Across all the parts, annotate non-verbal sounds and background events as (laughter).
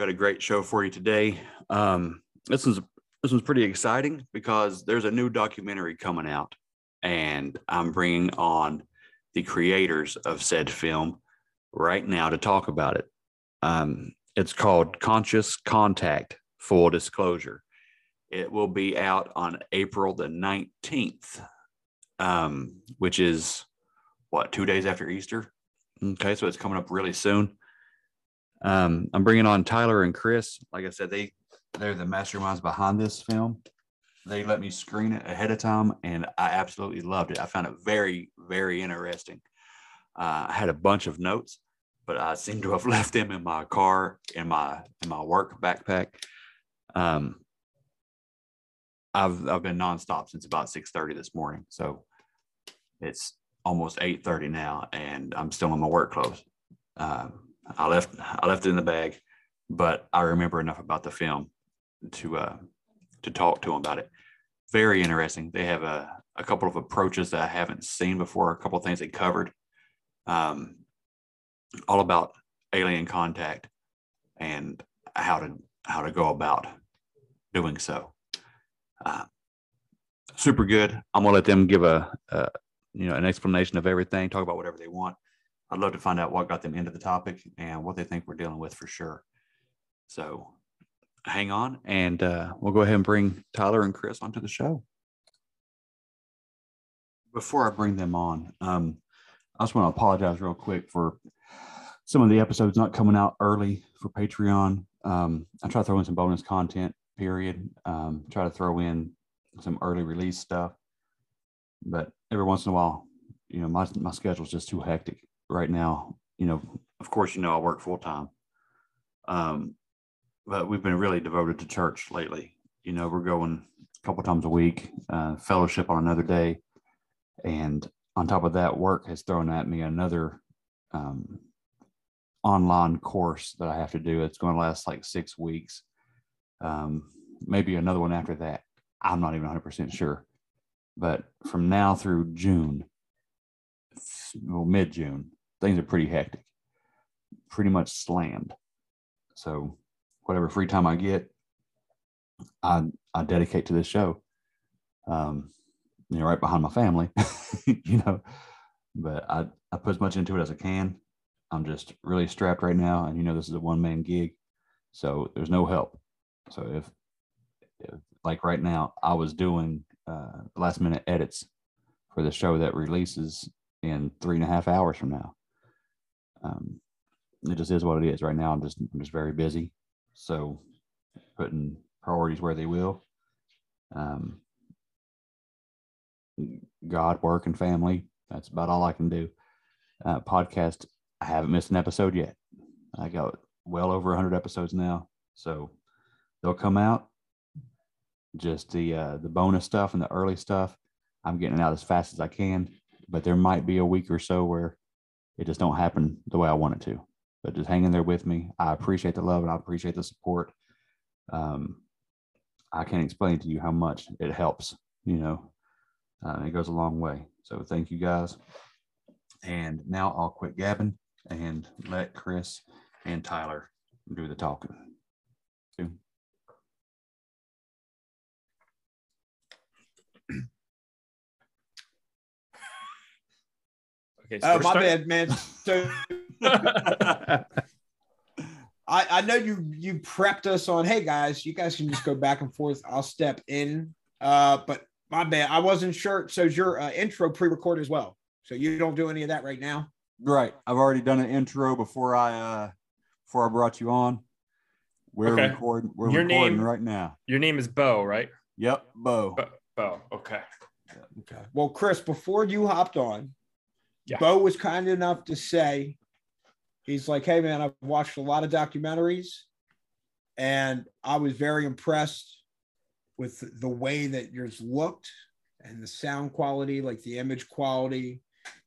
Got a great show for you today. Um, this one's this one's pretty exciting because there's a new documentary coming out, and I'm bringing on the creators of said film right now to talk about it. Um, it's called Conscious Contact: Full Disclosure. It will be out on April the 19th, um, which is what two days after Easter. Okay, so it's coming up really soon. Um, I'm bringing on Tyler and Chris. Like I said, they they're the masterminds behind this film. They let me screen it ahead of time, and I absolutely loved it. I found it very, very interesting. Uh, I had a bunch of notes, but I seem to have (laughs) left them in my car in my in my work backpack. Um, I've I've been nonstop since about six thirty this morning, so it's almost eight thirty now, and I'm still in my work clothes. Um, I left I left it in the bag, but I remember enough about the film to uh, to talk to them about it. Very interesting. They have a, a couple of approaches that I haven't seen before. A couple of things they covered, um, all about alien contact and how to how to go about doing so. Uh, super good. I'm gonna let them give a, a you know an explanation of everything. Talk about whatever they want. I'd love to find out what got them into the topic and what they think we're dealing with for sure. So hang on and uh, we'll go ahead and bring Tyler and Chris onto the show. Before I bring them on, um, I just want to apologize real quick for some of the episodes not coming out early for Patreon. Um, I try to throw in some bonus content, period. Um, try to throw in some early release stuff. But every once in a while, you know, my, my schedule is just too hectic right now. You know, of course, you know I work full time, um, but we've been really devoted to church lately. You know, we're going a couple times a week, uh, fellowship on another day, and on top of that, work has thrown at me another um, online course that I have to do. It's going to last like six weeks, um, maybe another one after that. I'm not even 100% sure. But from now through June, well, mid June, things are pretty hectic, pretty much slammed. So whatever free time I get, I I dedicate to this show. Um, you know, right behind my family, (laughs) you know, but I I put as much into it as I can. I'm just really strapped right now, and you know, this is a one man gig, so there's no help. So if, if like right now, I was doing uh, last minute edits for the show that releases in three and a half hours from now um, it just is what it is right now. I'm just I'm just very busy, so putting priorities where they will. Um, God, work, and family. That's about all I can do. Uh, podcast. I haven't missed an episode yet. I got well over 100 episodes now, so they'll come out. Just the uh, the bonus stuff and the early stuff, I'm getting out as fast as I can. But there might be a week or so where it just don't happen the way I want it to. But just hang in there with me. I appreciate the love and I appreciate the support. Um, I can't explain to you how much it helps. You know, uh, it goes a long way. So thank you guys. And now I'll quit gabbing and let Chris and Tyler do the talking. Two. Okay. So Oh, my start- bad, man. So (laughs) I, I know you you prepped us on. Hey guys, you guys can just go back and forth. I'll step in. Uh, but my bad. I wasn't sure. So is your uh, intro pre-recorded as well? So you don't do any of that right now. Right. I've already done an intro before I uh before I brought you on. We're Okay. recording we're Your recording name- right now. Your name is Bo, right? Yep, Bo. Bo. Bo. Okay. Okay. Well, Chris, before you hopped on, Yeah. Bo was kind enough to say, he's like, hey, man, I've watched a lot of documentaries and I was very impressed with the way that yours looked and the sound quality, like the image quality.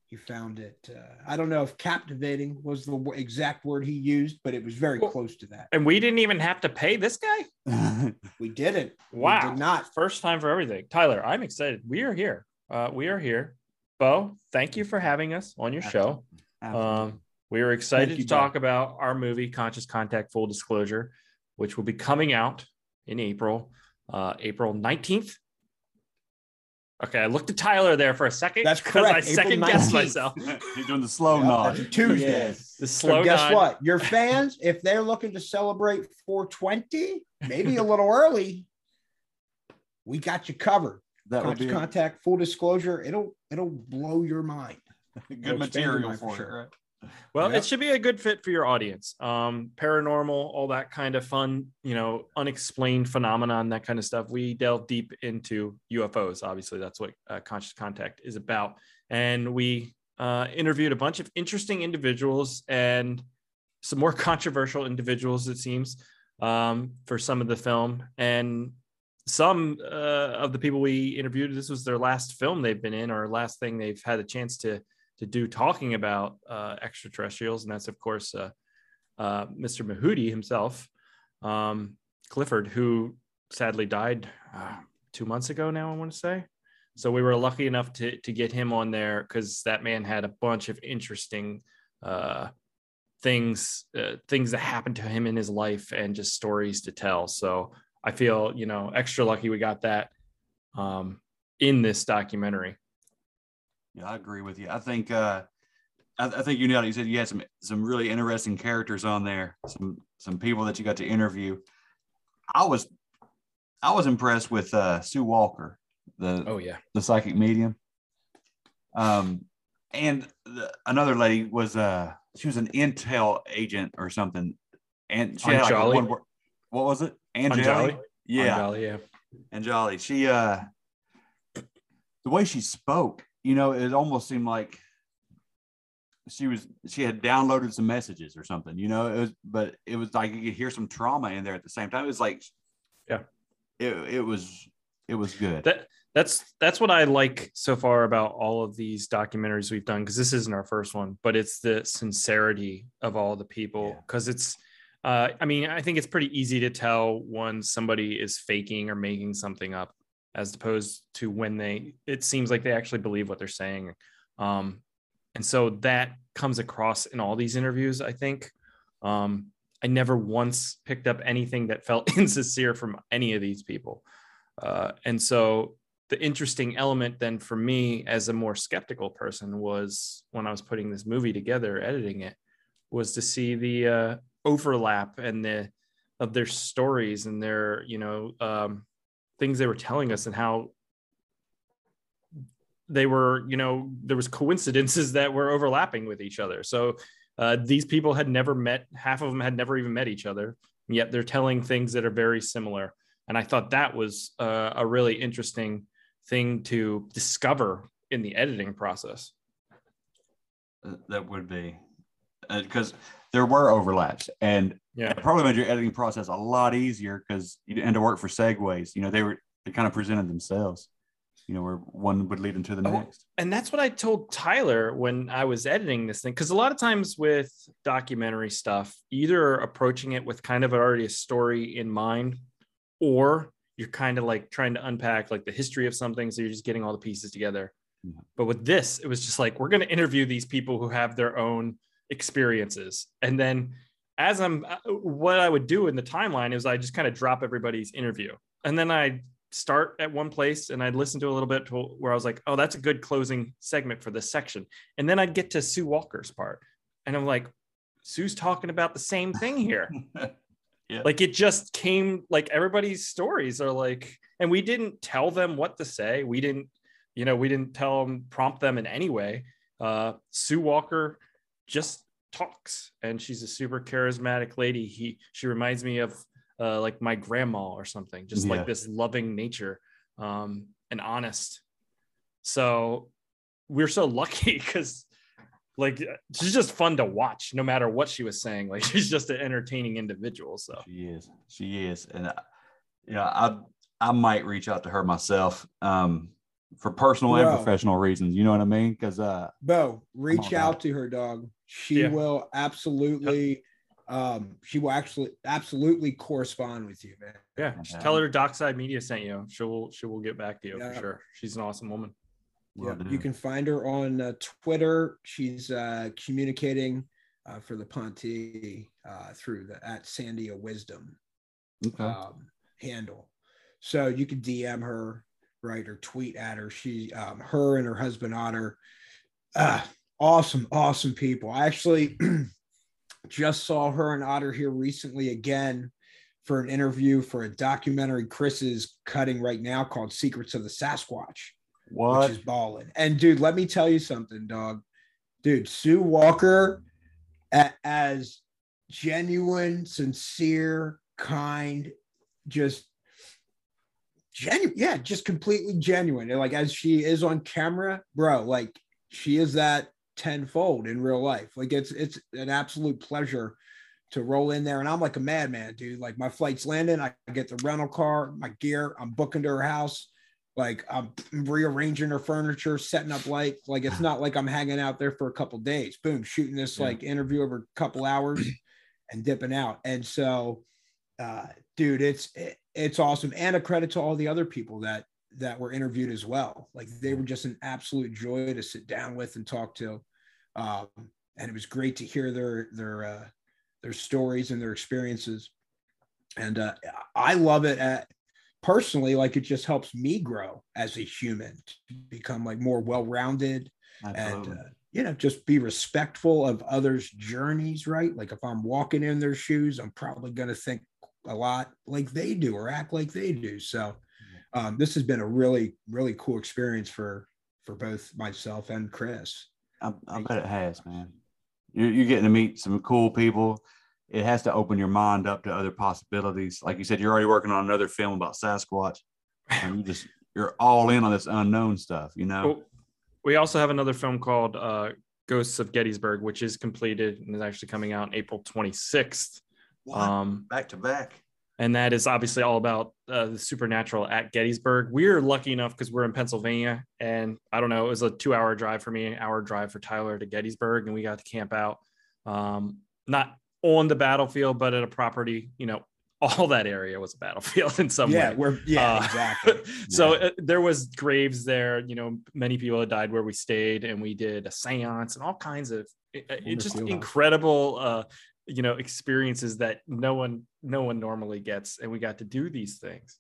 He found it, uh, I don't know if captivating was the exact word he used, but it was very Well- close to that. And we didn't even have to pay this guy. (laughs) We didn't. We Wow. did not. First time for everything. Tyler, I'm excited. We are here. Uh, we are here. Bo, thank you for having us on your show. Um, we were excited Thank to you, Bo. talk about our movie, Conscious Contact Full Disclosure, which will be coming out in April, uh, April 19th. Okay, I looked at Tyler there for a second. That's 'cause I correct, April second guessed 19th. (laughs) You're doing the slow Yep, nod. that's a Tuesday. Yes. The So slow guess nod. what? Your fans, if they're looking to celebrate 420, maybe a little early, we got you covered. That would Conscious be contact, full disclosure, it'll it'll blow your mind. good It'll material mind for for it, sure. right? Well, Yep. it should be a good fit for your audience. Um, paranormal, all that kind of fun, you know, unexplained phenomenon, that kind of stuff. We delve deep into UFOs. Obviously, that's what uh, Conscious Contact is about. And we uh, interviewed a bunch of interesting individuals and some more (laughs) controversial individuals, it seems, um, for some of the film. And some uh, of the people we interviewed, this was their last film they've been in, or last thing they've had a chance to to do talking about uh, extraterrestrials, and that's of course uh, uh, Mr. Mahooty himself, um, Clifford, who sadly died uh, two months ago. Now I want to say, so we were lucky enough to to get him on there because that man had a bunch of interesting uh, things things that happened to him in his life and just stories to tell. So I feel you know extra lucky we got that um, in this documentary. Yeah, I agree with you. I think uh I, I think you it. You said you had some some really interesting characters on there, some some people that you got to interview. I was I was impressed with uh Sue Walker, the Oh yeah. the psychic medium. Um and the, another lady was uh she was an intel agent or something. And she had like one word, what was it? Anjali? Yeah. Anjali, yeah. and Jolly. She uh the way she spoke, you know, it almost seemed like she was she had downloaded some messages or something, you know, it was but it was like you could hear some trauma in there at the same time. It was like Yeah. It it was it was good. that that's that's what I like so far about all of these documentaries we've done because this isn't our first one, but it's the sincerity of all the people Yeah. because it's. Uh, I mean, I think it's pretty easy to tell when somebody is faking or making something up, as opposed to when they. It seems like they actually believe what they're saying, um, and so that comes across in all these interviews. I think. Um, I never once picked up anything that felt (laughs) insincere from any of these people. Uh, and so the interesting element then for me as a more skeptical person was when I was putting this movie together, editing it, was to see the uh, overlap and the of their stories and their you know um, things they were telling us and how they were you know there was coincidences that were overlapping with each other. So uh, these people had never met half of them had never even met each other yet they're telling things that are very similar and i thought that was uh, a really interesting thing to discover in the editing process Uh, that would be because there were overlaps and yeah it probably made your editing process a lot easier because you didn't have to work for segues. You know, they were they kind of presented themselves. You know, where one would lead into the Oh, next. and that's what I told Tyler when I was editing this thing. Because a lot of times with documentary stuff, either approaching it with kind of already a story in mind, or you're kind of like trying to unpack like the history of something. So you're just getting all the pieces together. Yeah. But with this, it was just like we're going to interview these people who have their own experiences, and then as I'm, uh, what I would do in the timeline is I just kind of drop everybody's interview, and then I start at one place and I'd listen to a little bit to where I was like, oh, that's a good closing segment for this section, and then I'd get to Sue Walker's part, and I'm like, Sue's talking about the same thing here. (laughs) Yeah. Like it just came like everybody's stories are like, and we didn't tell them what to say. We didn't, you know, we didn't tell them, prompt them in any way. Uh, Sue Walker just talks and she's a super charismatic lady. He, she reminds me of uh, like my grandma or something, just Yeah. like this loving nature um, and honest. So we're so lucky (laughs) because like she's just fun to watch no matter what she was saying. Like (laughs) she's just an entertaining individual. So She is. She is. And uh, you know, I I might reach out to her myself um for personal and professional reasons. You know what I mean? Because uh Bo, reach dog. out to her, dog. She Yeah. will absolutely, um, she will actually absolutely correspond with you, man. yeah, just tell her Docside Media sent you. She will she will get back to you Yeah. for sure. She's an awesome woman. will Yeah, do. you can find her on uh, Twitter. She's uh, communicating uh, for the Ponte uh, through the at Sandia Wisdom okay. um, handle. So you can DM her, right, or tweet at her. She, um, her and her husband Otter, uh, awesome, awesome people. I actually (clears throat) just saw her and Otter here recently again for an interview for a documentary Chris is cutting right now called Secrets of the Sasquatch what? which is balling. And dude, let me tell you something, dog. Dude, Sue Walker a- as genuine, sincere, kind, just genuine. Yeah, just completely genuine. And like as she is on camera, bro, like she is that tenfold in real life. Like it's it's an absolute pleasure to roll in there. And I'm like a madman, dude. Like my flight's landing, I get the rental car, my gear, I'm booking to her house like I'm rearranging her furniture, setting up like like it's (sighs) not like I'm hanging out there for a couple days. Boom, shooting this Yeah. like interview over a couple hours (clears throat) and dipping out. And so, uh, dude, it's it, it's awesome. And a credit to all the other people that that were interviewed as well. Like they were just an absolute joy to sit down with and talk to. Um, and it was great to hear their their uh, their stories and their experiences. And uh, I love it at personally like it just helps me grow as a human to become like more well-rounded and uh, you know just be respectful of others journeys right like if i'm walking in their shoes i'm probably going to think a lot like they do or act like they do so um, this has been a really really cool experience for for both myself and chris I, I bet it has, man. You're, you're getting to meet some cool people. It has to open your mind up to other possibilities. Like you said, you're already working on another film about Sasquatch, and you just you're all in on this unknown stuff. You know, Well, we also have another film called uh, Ghosts of Gettysburg, which is completed and is actually coming out April 26th. Um, back to back. and that is obviously all about uh, the supernatural at Gettysburg. We're lucky enough because we're in Pennsylvania, and I don't know, it was a two-hour drive for me, an hour drive for Tyler to Gettysburg, and we got to camp out, um, not on the battlefield, but at a property. You know, (laughs) all that area was a battlefield (laughs) in some yeah way. we're yeah Uh, exactly (laughs) so uh, there was graves there. You know, many people had died where we stayed, and we did a séance and all kinds of it, it- just incredible, uh, you know, experiences that no one no one normally gets, and we got to do these things.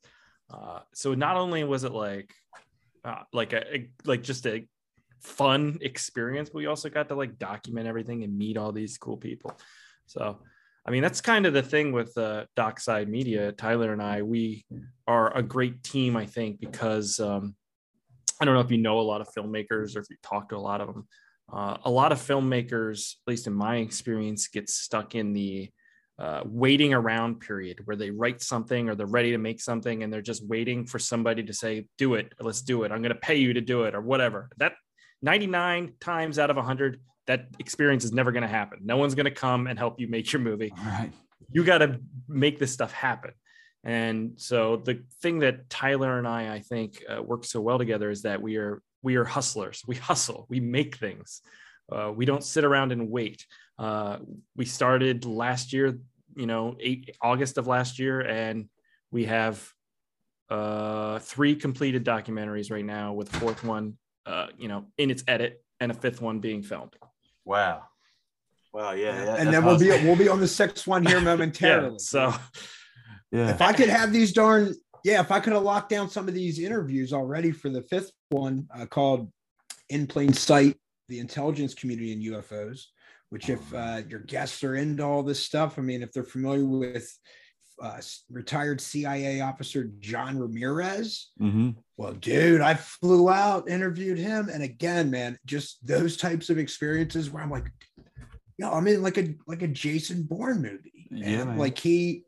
Uh, so not only was it like uh, like a, a like just a fun experience, but we also got to like document everything and meet all these cool people. So. I mean, that's kind of the thing with uh, Docside Media. Tyler and I, we are a great team, I think, because um, I don't know if you know a lot of filmmakers or if you talk to a lot of them. Uh, a lot of filmmakers, at least in my experience, get stuck in the uh, waiting around period where they write something or they're ready to make something and they're just waiting for somebody to say, do it, let's do it. I'm going to pay you to do it or whatever. That 99 times out of 100, that experience is never going to happen. No one's going to come and help you make your movie All (laughs) right. you got to make this stuff happen. And so the thing that Tyler and I, I think, uh, work so well together is that we are we are hustlers. We hustle. We make things. Uh, we don't sit around and wait. Uh, we started last year, you know, eight, August of last year, and we have uh, three completed documentaries right now, with the fourth one uh, you know, in its edit, and a fifth one being filmed. Wow. Wow. Yeah. yeah and then we'll be we'll be on the sixth one here momentarily. (laughs) Yeah, so Yeah. if I could have these darn yeah, if I could have locked down some of these interviews already for the fifth one uh, called "In Plain Sight: The Intelligence Community and UFOs," which if uh, your guests are into all this stuff, I mean, if they're familiar with uh, retired CIA officer John Ramirez, hmm well, dude, I flew out, interviewed him, and again, man, just those types of experiences where I'm like, yo, I'm in like a like a Jason Bourne movie. Yeah, man. like he,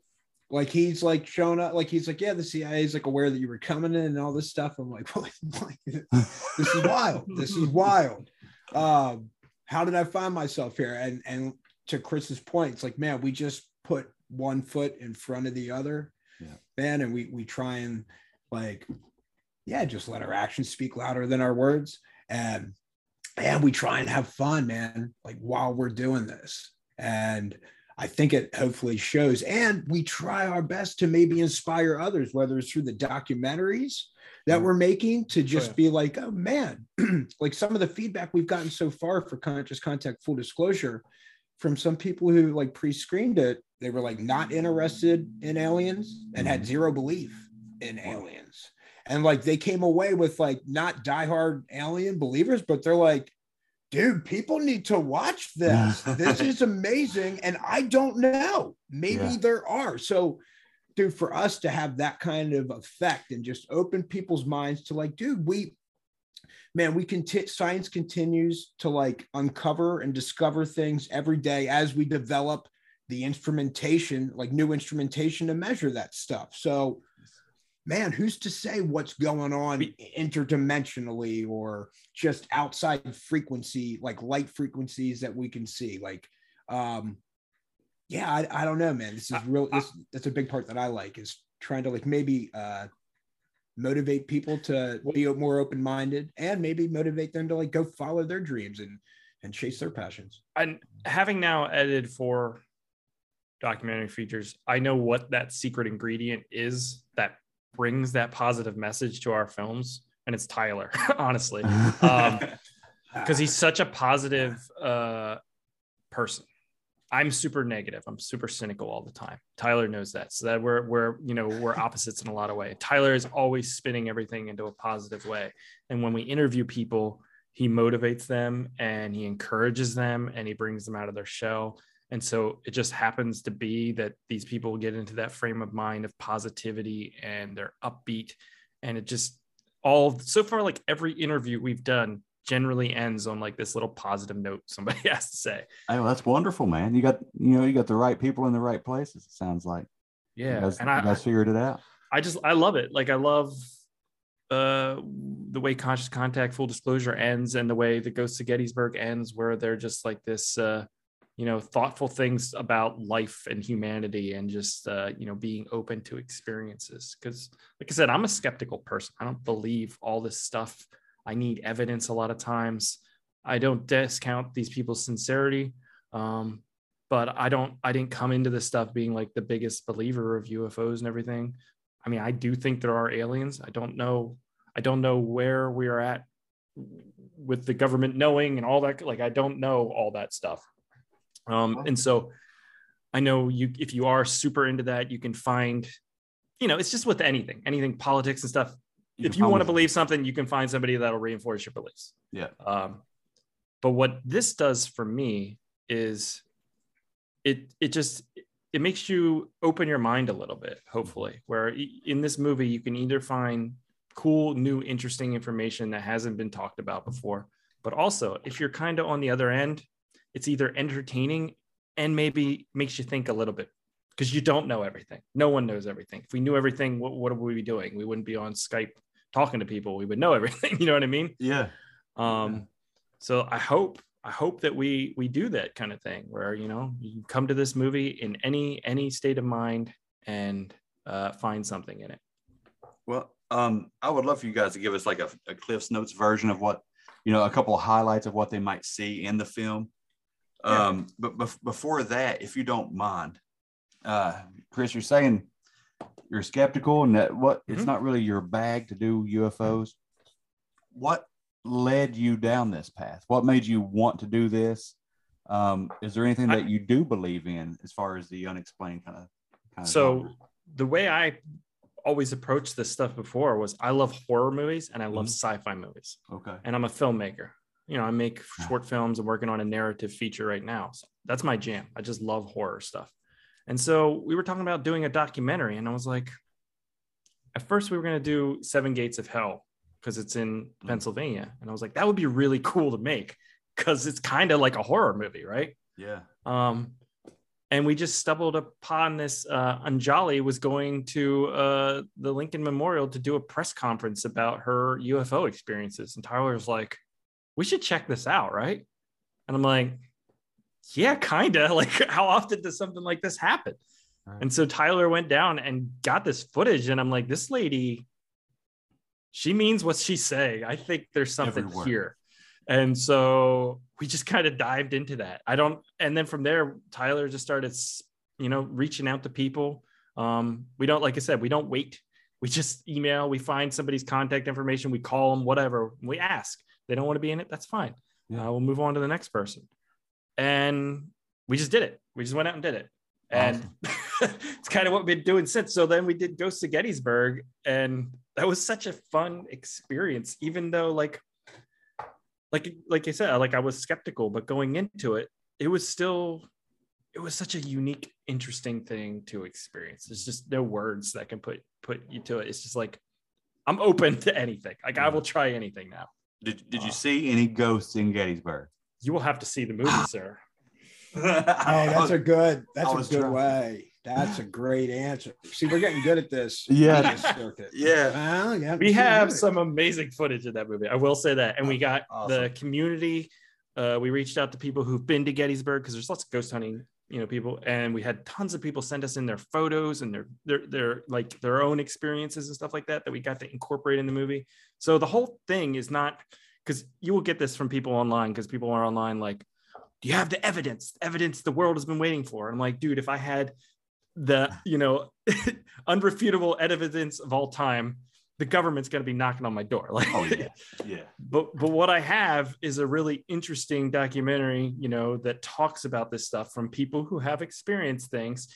like he's like showing up, like he's like, yeah, the CIA is like aware that you were coming in and all this stuff. I'm like. (laughs) Like, this is wild. This is wild. Um, how did I find myself here? And and to Chris's point, it's like, man, we just put one foot in front of the other, Yeah. man, and we we try and like, yeah, just let our actions speak louder than our words, and and we try and have fun, man, like while we're doing this, and. I think it hopefully shows, and we try our best to maybe inspire others, whether it's through the documentaries that mm. we're making, to oh, just yeah. be like, oh man, (clears throat) like some of the feedback we've gotten so far for conscious contact full disclosure from some people who like pre-screened it they were like not interested in aliens and had mm-hmm. zero belief in aliens. And like they came away with like not diehard alien believers but they're like dude people need to watch this. This is (laughs) amazing and i don't know. Maybe Yeah. there are. So dude for us to have that kind of effect and just open people's minds to like dude we man we can science continues to like uncover and discover things every day as we develop the instrumentation like new instrumentation to measure that stuff. So man who's to say what's going on interdimensionally or just outside frequency like light frequencies that we can see? Like um yeah i, I don't know man. This is real this, that's a big part that i like is trying to like maybe uh motivate people to be more open-minded and maybe motivate them to like go follow their dreams and and chase their passions. And having now edited for documentary features, I know what that secret ingredient is that brings that positive message to our films, and it's Tyler, (laughs) honestly, (laughs) um, because he's such a positive uh, person. I'm super negative. I'm super cynical all the time. Tyler knows that. So that we're we're you know we're (laughs) opposites in a lot of ways. Tyler is always spinning everything into a positive way. And when we interview people, he motivates them and he encourages them and he brings them out of their shell. And so it just happens to be that these people get into that frame of mind of positivity and they're upbeat. And it just all so far, like every interview we've done generally ends on like this little positive note (laughs) somebody has to say. Well, that's wonderful, man. You got you know you got the right people in the right places. It sounds like. You Yeah. guys, and you I, guys figured it out. I just I love it. Like I love uh the way conscious contact full disclosure ends and the way the ghost of gettysburg ends where they're just like this uh you know thoughtful things about life and humanity and just uh you know being open to experiences because like i said i'm a skeptical person i don't believe all this stuff i need evidence a lot of times i don't discount these people's sincerity um but i don't i didn't come into this stuff being like the biggest believer of ufos and everything I mean, I do think there are aliens. I don't know. I don't know where we are at with the government knowing and all that. Like, I don't know all that stuff. Um, and so I know you, if you are super into that, you can find, you know, it's just with anything, anything politics and stuff. You if you want to believe something, you can find somebody that'll reinforce your beliefs. Yeah. Um, but what this does for me is it it just it makes you open your mind a little bit hopefully where in this movie you can either find cool new interesting information that hasn't been talked about before but also if you're kind of on the other end it's either entertaining and maybe makes you think a little bit because you don't know everything. No one knows everything. If we knew everything what, what would we be doing? We wouldn't be on skype talking to people. We would know (laughs) everything you know what i mean? Yeah. um so i hope i hope that we we do that kind of thing where you know you come to this movie in any any state of mind and uh find something in it. Well, um, I would love for you guys to give us like a, a Cliff's Notes version of what, you know, a couple of highlights of what they might see in the film. Yeah. Um, but bef- before that, if you don't mind, uh, Chris, you're saying you're skeptical and that what it's Mhm. not really your bag to do UFOs. What led you down this path? What made you want to do this? Um, is there anything I- that you do believe in as far as the unexplained kind of? Kind So genre? the way I always approached this stuff before was I love horror movies and I love Mhm. sci-fi movies. okay, And I'm a filmmaker. You know, I make short films and working on a narrative feature right now. So that's my jam. I just love horror stuff. And so we were talking about doing a documentary, and I was like, at first we were going to do Seven Gates of Hell because it's in Pennsylvania. And I was like, that would be really cool to make because it's kind of like a horror movie, right? yeah, Um, and we just stumbled upon this. Uh, Anjali was going to uh, the Lincoln Memorial to do a press conference about her UFO experiences. And Tyler's like, we should check this out, right? And I'm like, yeah, kind of. (laughs) Like, how often does something like this happen? Right. And so Tyler went down and got this footage. And I'm like, this lady, she means what she's saying. I think there's something Everywhere. here. And so we just kind of dived into that. I don't, and then from there, Tyler just started, you know, reaching out to people. Um, we don't, like I said, we don't wait. We just email, we find somebody's contact information, we call them, whatever. We ask. They don't want to be in it. That's fine. Yeah. Uh, we'll move on to the next person. And we just did it. We just went out and did it. And (laughs) it's kind of what we've been doing since. So then we did Ghost to Gettysburg, and that was such a fun experience, even though like like like I said, like I was skeptical, but going into it, it was still it was such a unique, interesting thing to experience. There's just no words that can put put you to it. It's just like I'm open (laughs) to anything. Like I will try anything now. Did Did you see any ghosts in Gettysburg? You will have to see the (gasps) movie, sir. Oh, that's a good. (laughs) That's a good trying- way. That's a great answer. See, we're getting good at this. (laughs) Yeah. media. (laughs) Yeah. Well, yeah, we have some amazing footage of that movie. I will say that. And we got the community. Uh, we reached out to people who've been to Gettysburg because there's lots of ghost hunting, you know, people, and we had tons of people send us in their photos and their their their like their own experiences and stuff like that that we got to incorporate in the movie. So the whole thing is not because you will get this from people online because people are online like, do you have the evidence? Evidence the world has been waiting for. And I'm like, dude, if I had the you know (laughs) unrefutable evidence of all time the government's going to be knocking on my door (laughs) like Oh yeah, yeah. but but what i have is a really interesting documentary you know that talks about this stuff from people who have experienced things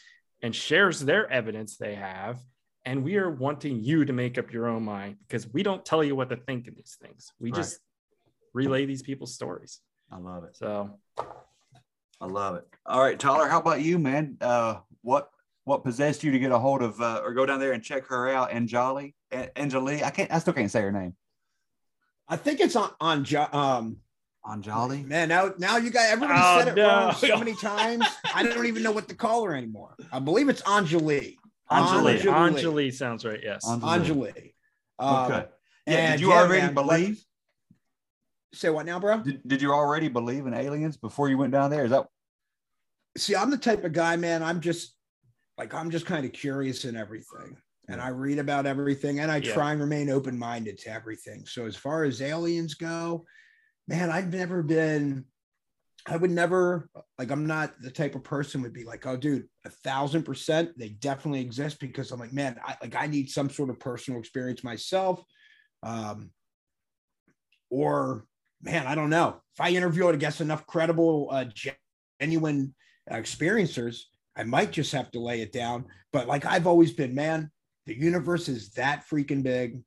and shares their evidence they have and we are wanting you to make up your own mind because we don't tell you what to think of these things we Right. just relay these people's stories I love it. so I love it. All right, Tyler, how about you, man? Uh, what what possessed you to get a hold of uh, or go down there and check her out? Anjali, An- Anjali, I can't. I still can't say her name. I think it's on on Jo- um Anjali. man. Now now you got everybody Oh, said it no. wrong so many times. I don't even know what to call her anymore. I believe it's Anjali. Anjali. Anjali. Anjali sounds right. Yes. Anjali. Anjali. Um, Okay. Yeah. and Did you yeah, already man, believe? Say what now, bro? Did, did you already believe in aliens before you went down there? Is that see i'm the type of guy man i'm just like i'm just kind of curious in everything and i read about everything and i Yeah. try and remain open-minded to everything so as far as aliens go man i've never been i would never like i'm not the type of person would be like oh dude a thousand percent they definitely exist because i'm like man i like i need some sort of personal experience myself um or man i don't know if i interview i guess enough credible uh genuine uh, experiencers, I might just have to lay it down. But like I've always been, man, the universe is that freaking big.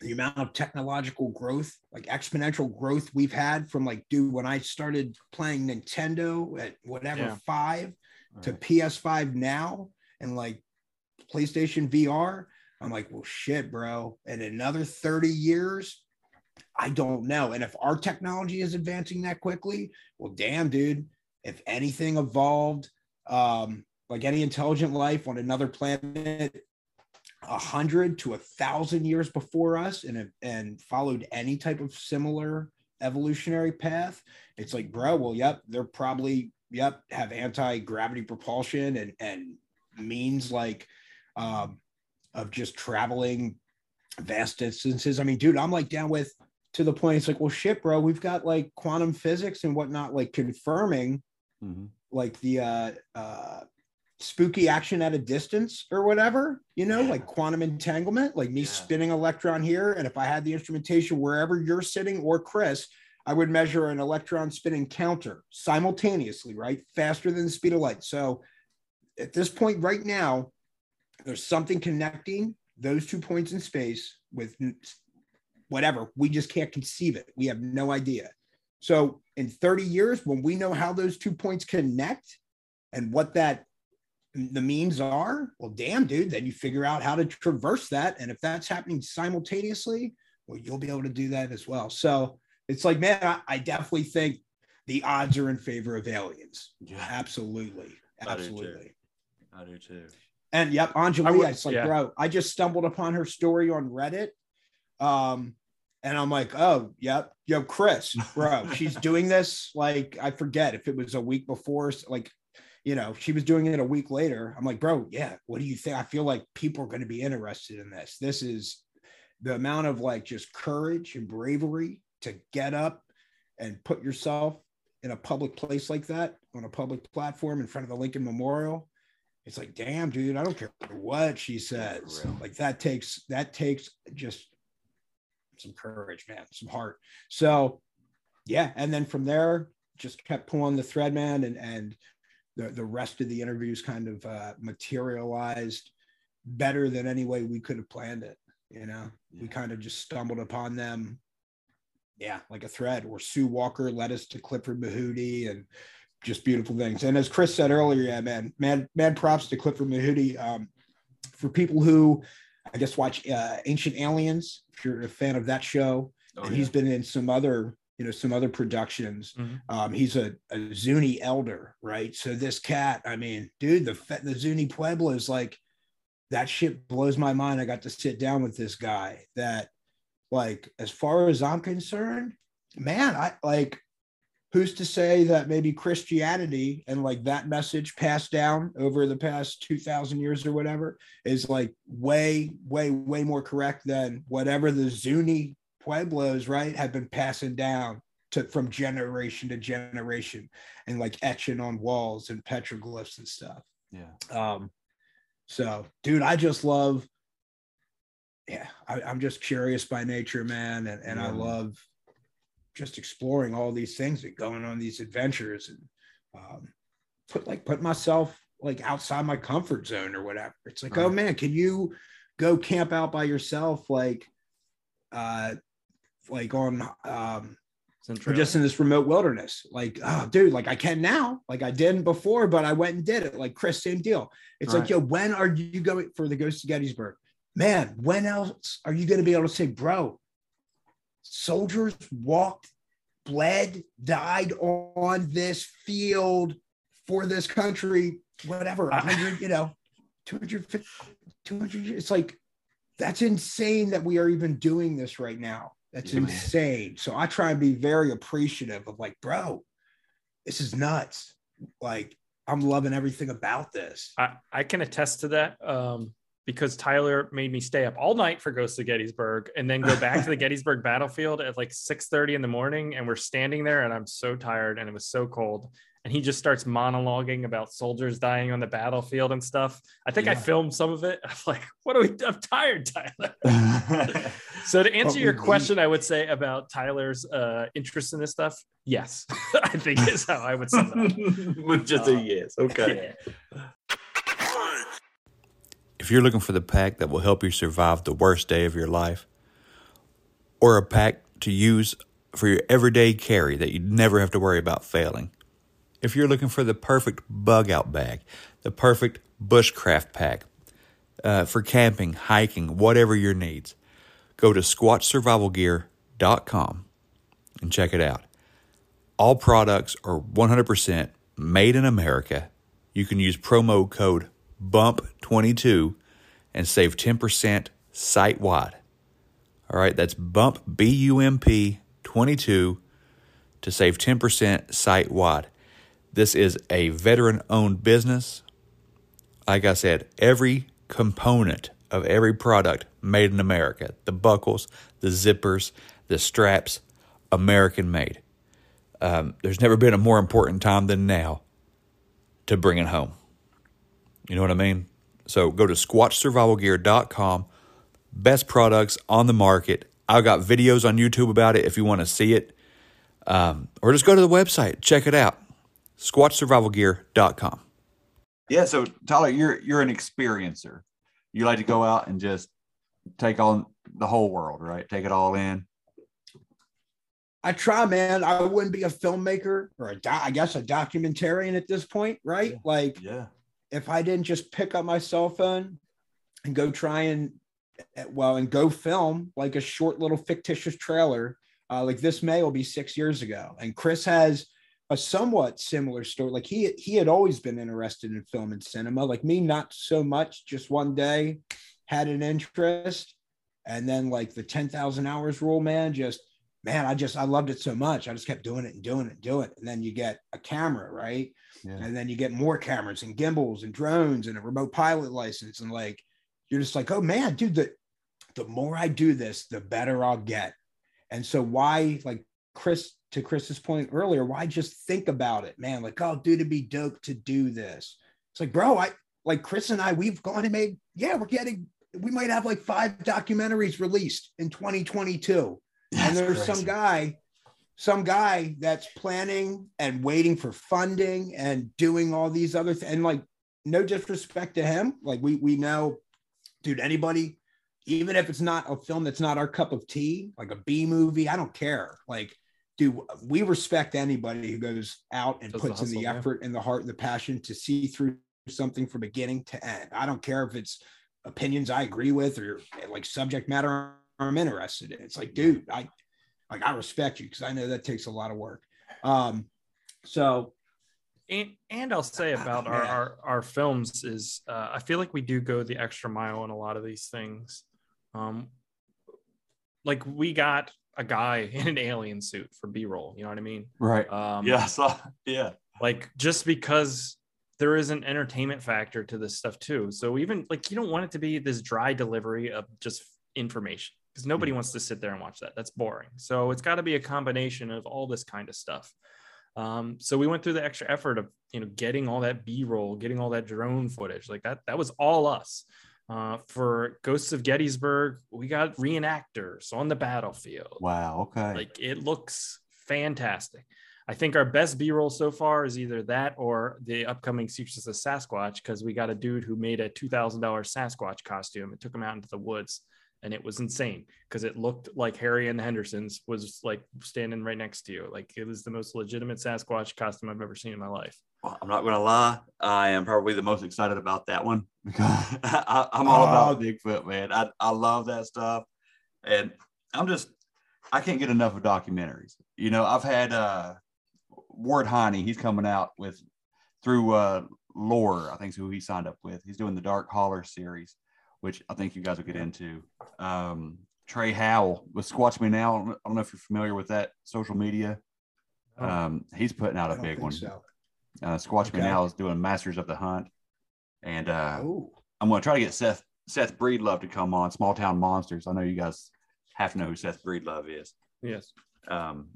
The amount of technological growth, like exponential growth we've had from like, dude, when I started playing Nintendo at whatever Yeah. five to Right. PS5 now and like PlayStation VR, I'm like, well, shit, bro. And another 30 years, I don't know. And if our technology is advancing that quickly, well, damn, dude, if anything evolved, um, like any intelligent life on another planet, a hundred to a thousand years before us, and and followed any type of similar evolutionary path, it's like, bro, well, yep, they're probably yep have anti gravity propulsion and and means like um, of just traveling vast distances. I mean, dude, I'm like down with to the point. It's like, well, shit, bro, we've got like quantum physics and whatnot, like confirming Mhm. like the uh uh spooky action at a distance or whatever, you know, like quantum entanglement, like me Yeah. spinning electron here. And if I had the instrumentation wherever you're sitting or Chris, I would measure an electron spinning counter simultaneously, right? Faster than the speed of light. So at this point right now, there's something connecting those two points in space with whatever. We just can't conceive it. We have no idea. So in 30 years, when we know how those two points connect and what that the means are, well, damn, dude, then you figure out how to traverse that. And if that's happening simultaneously, well, you'll be able to do that as well. So it's like, man, I, I definitely think the odds are in favor of aliens. Yeah, Absolutely. I do too. Absolutely. I do too. And yep, Anjali, I it's like, yeah. bro, I just stumbled upon her story on Reddit. Um, and I'm like, oh, yep, yo, Chris, bro, she's (laughs) doing this. Like, I forget if it was a week before, like, you know, she was doing it a week later. I'm like, bro, yeah, what do you think? I feel like people are going to be interested in this. This is the amount of like just courage and bravery to get up and put yourself in a public place like that on a public platform in front of the Lincoln Memorial. It's like, damn, dude, I don't care what she says. Like that takes that takes just some courage, man, some heart. So yeah, and then from there, just kept pulling the thread, man, and and the the rest of the interviews kind of uh, materialized better than any way we could have planned it. You know, we kind of just stumbled upon them. Yeah, like a thread. Or Sue Walker led us to Clifford Mahooty and just beautiful things. And as Chris said earlier, yeah, man, man, mad props to Clifford Mahooty. Um, for people who, I guess, watch uh, Ancient Aliens, if you're a fan of that show, Oh, and yeah. he's been in some other, you know, some other productions. Mhm. Um, he's a, a Zuni elder, right? So this cat, I mean, dude, the the Zuni Pueblo is like that shit blows my mind. I got to sit down with this guy that, like, as far as I'm concerned, man, I like who's to say that maybe Christianity and like that message passed down over the past 2000 years or whatever is like way, way, way more correct than whatever the Zuni Pueblos, right, have been passing down to from generation to generation and like etching on walls and petroglyphs and stuff. Yeah. Um, so, dude, I just love, yeah, I, I'm just curious by nature, man, and, and I love just exploring all these things and going on these adventures and um, put like put myself like outside my comfort zone or whatever. It's like, oh man, can you go camp out by yourself, like, uh, like on um Central. or just in this remote wilderness. Like, oh, dude, like I can now. Like I didn't before, but I went and did it. Like Chris, same deal. It's like, Right. yo, when are you going for the Ghost of Gettysburg? Man, when else are you going to be able to say, bro, soldiers walked, bled, died on this field for this country, whatever, I- 100, you know, 250, 200. It's like, that's insane that we are even doing this right now. That's Yeah, man. insane. So I try and be very appreciative of like, bro, this is nuts. Like, I'm loving everything about this. I, I can attest to that um, because Tyler made me stay up all night for Ghost of Gettysburg and then go back to the (laughs) Gettysburg battlefield at like 6:30 in the morning. And we're standing there and I'm so tired and it was so cold. And he just starts monologuing about soldiers dying on the battlefield and stuff. I think I filmed some of it. (laughs) I'm like, what are we? I'm tired, Tyler. (laughs) So to answer your question, I would say about Tyler's uh, interest in this stuff, yes, (laughs) I think is how I would sum it up. With just Uh, a yes. Okay. If you're looking for the pack that will help you survive the worst day of your life, or a pack to use for your everyday carry that you'd never have to worry about failing, if you're looking for the perfect bug out bag, the perfect bushcraft pack uh, for camping, hiking, whatever your needs, go to squatchsurvivalgear.com and check it out. All products are 100% made in America. You can use promo code BUMP22 and save 10% site wide. All right, that's BUMP B U M P 22 to save 10% site wide. This is a veteran owned business. Like I said, every component of every product made in America the buckles, the zippers, the straps, American made. Um, there's never been a more important time than now to bring it home. You know what I mean? So go to squatchsurvivalgear.com. Best products on the market. I've got videos on YouTube about it if you want to see it. Um, or just go to the website, check it out. Squatchsurvivalgear.com. Yeah. So Tyler, you're you're an experiencer. You like to go out and just take on the whole world, right? Take it all in. I try, man. I wouldn't be a filmmaker or a doc, I guess a documentarian at this point, right? Yeah. Like Yeah. if I didn't just pick up my cell phone and go try and well and go film like a short little fictitious trailer, uh, like this May will be six years ago, and Chris has a somewhat similar story. Like he he had always been interested in film and cinema, like me, not so much. Just one day had an interest, and then like the ten thousand hours rule, man, just man, I just I loved it so much. I just kept doing it and doing it and doing it. And then you get a camera, right? Yeah. And then you get more cameras and gimbals and drones and a remote pilot license. And like you're just like, oh man, dude, the the more I do this, the better I'll get. And so why, like Chris, to Chris's point earlier, why just think about it, man? Like, oh, dude, it'd be dope to do this. It's like, bro, I like Chris and I, we've gone and made, yeah, we're getting, we might have like five documentaries released in 2022 and there's crazy. some guy some guy that's planning and waiting for funding and doing all these other things and like no disrespect to him like we we know dude anybody even if it's not a film that's not our cup of tea like a b movie i don't care like dude we respect anybody who goes out and Does the puts in the hustle, yeah. effort and the heart and the passion to see through something from beginning to end i don't care if it's opinions i agree with or like subject matter i'm interested in it's like dude i like I respect you because I know that takes a lot of work. Um, so and, and I'll say about our, our our films is uh, I feel like we do go the extra mile in a lot of these things. Um, like we got a guy (laughs) in an alien suit for B-roll. You know what I mean? Right. Um, yeah. So yeah. like just because there is an entertainment factor to this stuff too. So even like you don't want it to be this dry delivery of just information because nobody wants to sit there and watch that. That's boring. So it's got to be a combination of all this kind of stuff. Um, so we went through the extra effort of you know getting all that B-roll, getting all that drone footage, like that. That was all us. Uh, for Ghosts of Gettysburg, we got reenactors on the battlefield. Wow. Okay. Like it looks fantastic. I think our best B-roll so far is either that or the upcoming Secrets of Sasquatch because we got a dude who made a two thousand dollars Sasquatch costume and took him out into the woods, and it was insane because it looked like Harry and the Hendersons was like standing right next to you. Like it was the most legitimate Sasquatch costume I've ever seen in my life. Well, I'm not going to lie. I am probably the most excited about that one because (laughs) I, I'm all about Oh. Bigfoot, man. I, I love that stuff. And I'm just, I can't get enough of documentaries. You know, I've had uh, Ward Heine, he's coming out with through uh, Lore, I think is who he signed up with. He's doing the Dark Holler series, which I think you guys will get into. Um, Trey Howell with Squatch Me Now. I don't- I don't know if you're familiar with that social media. Um, he's putting out a big one. so. Uh, Squatch Me Now is doing Masters of the Hunt, and uh, I'm going to try to get Seth Seth Breedlove to come on Small Town Monsters. I know you guys have to know who Seth Breedlove is. Yes. Um,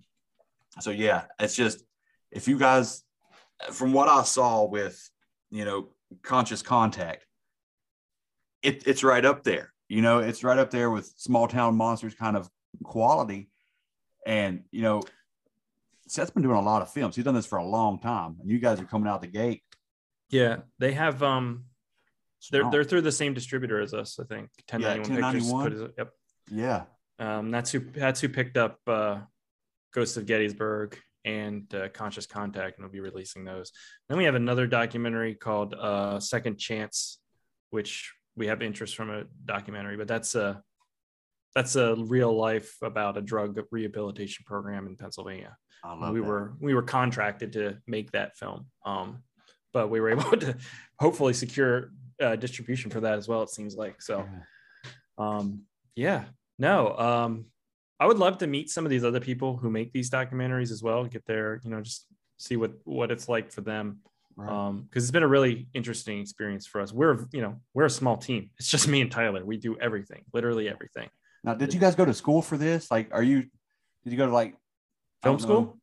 so yeah, it's just if you guys, from what I saw with you know Conscious Contact, it, it's right up there. You know, it's right up there with Small Town Monsters kind of quality, and you know. Seth's been doing a lot of films. He's done this for a long time, and you guys are coming out the gate. Yeah, they have. Um, they're they're through the same distributor as us, I think. 1091 Pictures. 1091. Yep. yeah, Um, that's who that's who picked up uh, Ghosts of Gettysburg and uh, Conscious Contact, and we'll be releasing those. Then we have another documentary called uh, Second Chance, which we have interest from a documentary, but that's a that's a real life about a drug rehabilitation program in Pennsylvania. We that. were we were contracted to make that film, um, but we were (laughs) able to hopefully secure uh, distribution for that as well. It seems like so. Um, yeah, no. Um, I would love to meet some of these other people who make these documentaries as well. Get their, you know, just see what what it's like for them. Right. Um, because it's been a really interesting experience for us. We're, you know, we're a small team. It's just me and Tyler. We do everything, literally everything. Now, did you guys go to school for this? Like, are you? Did you go to like Film school? know.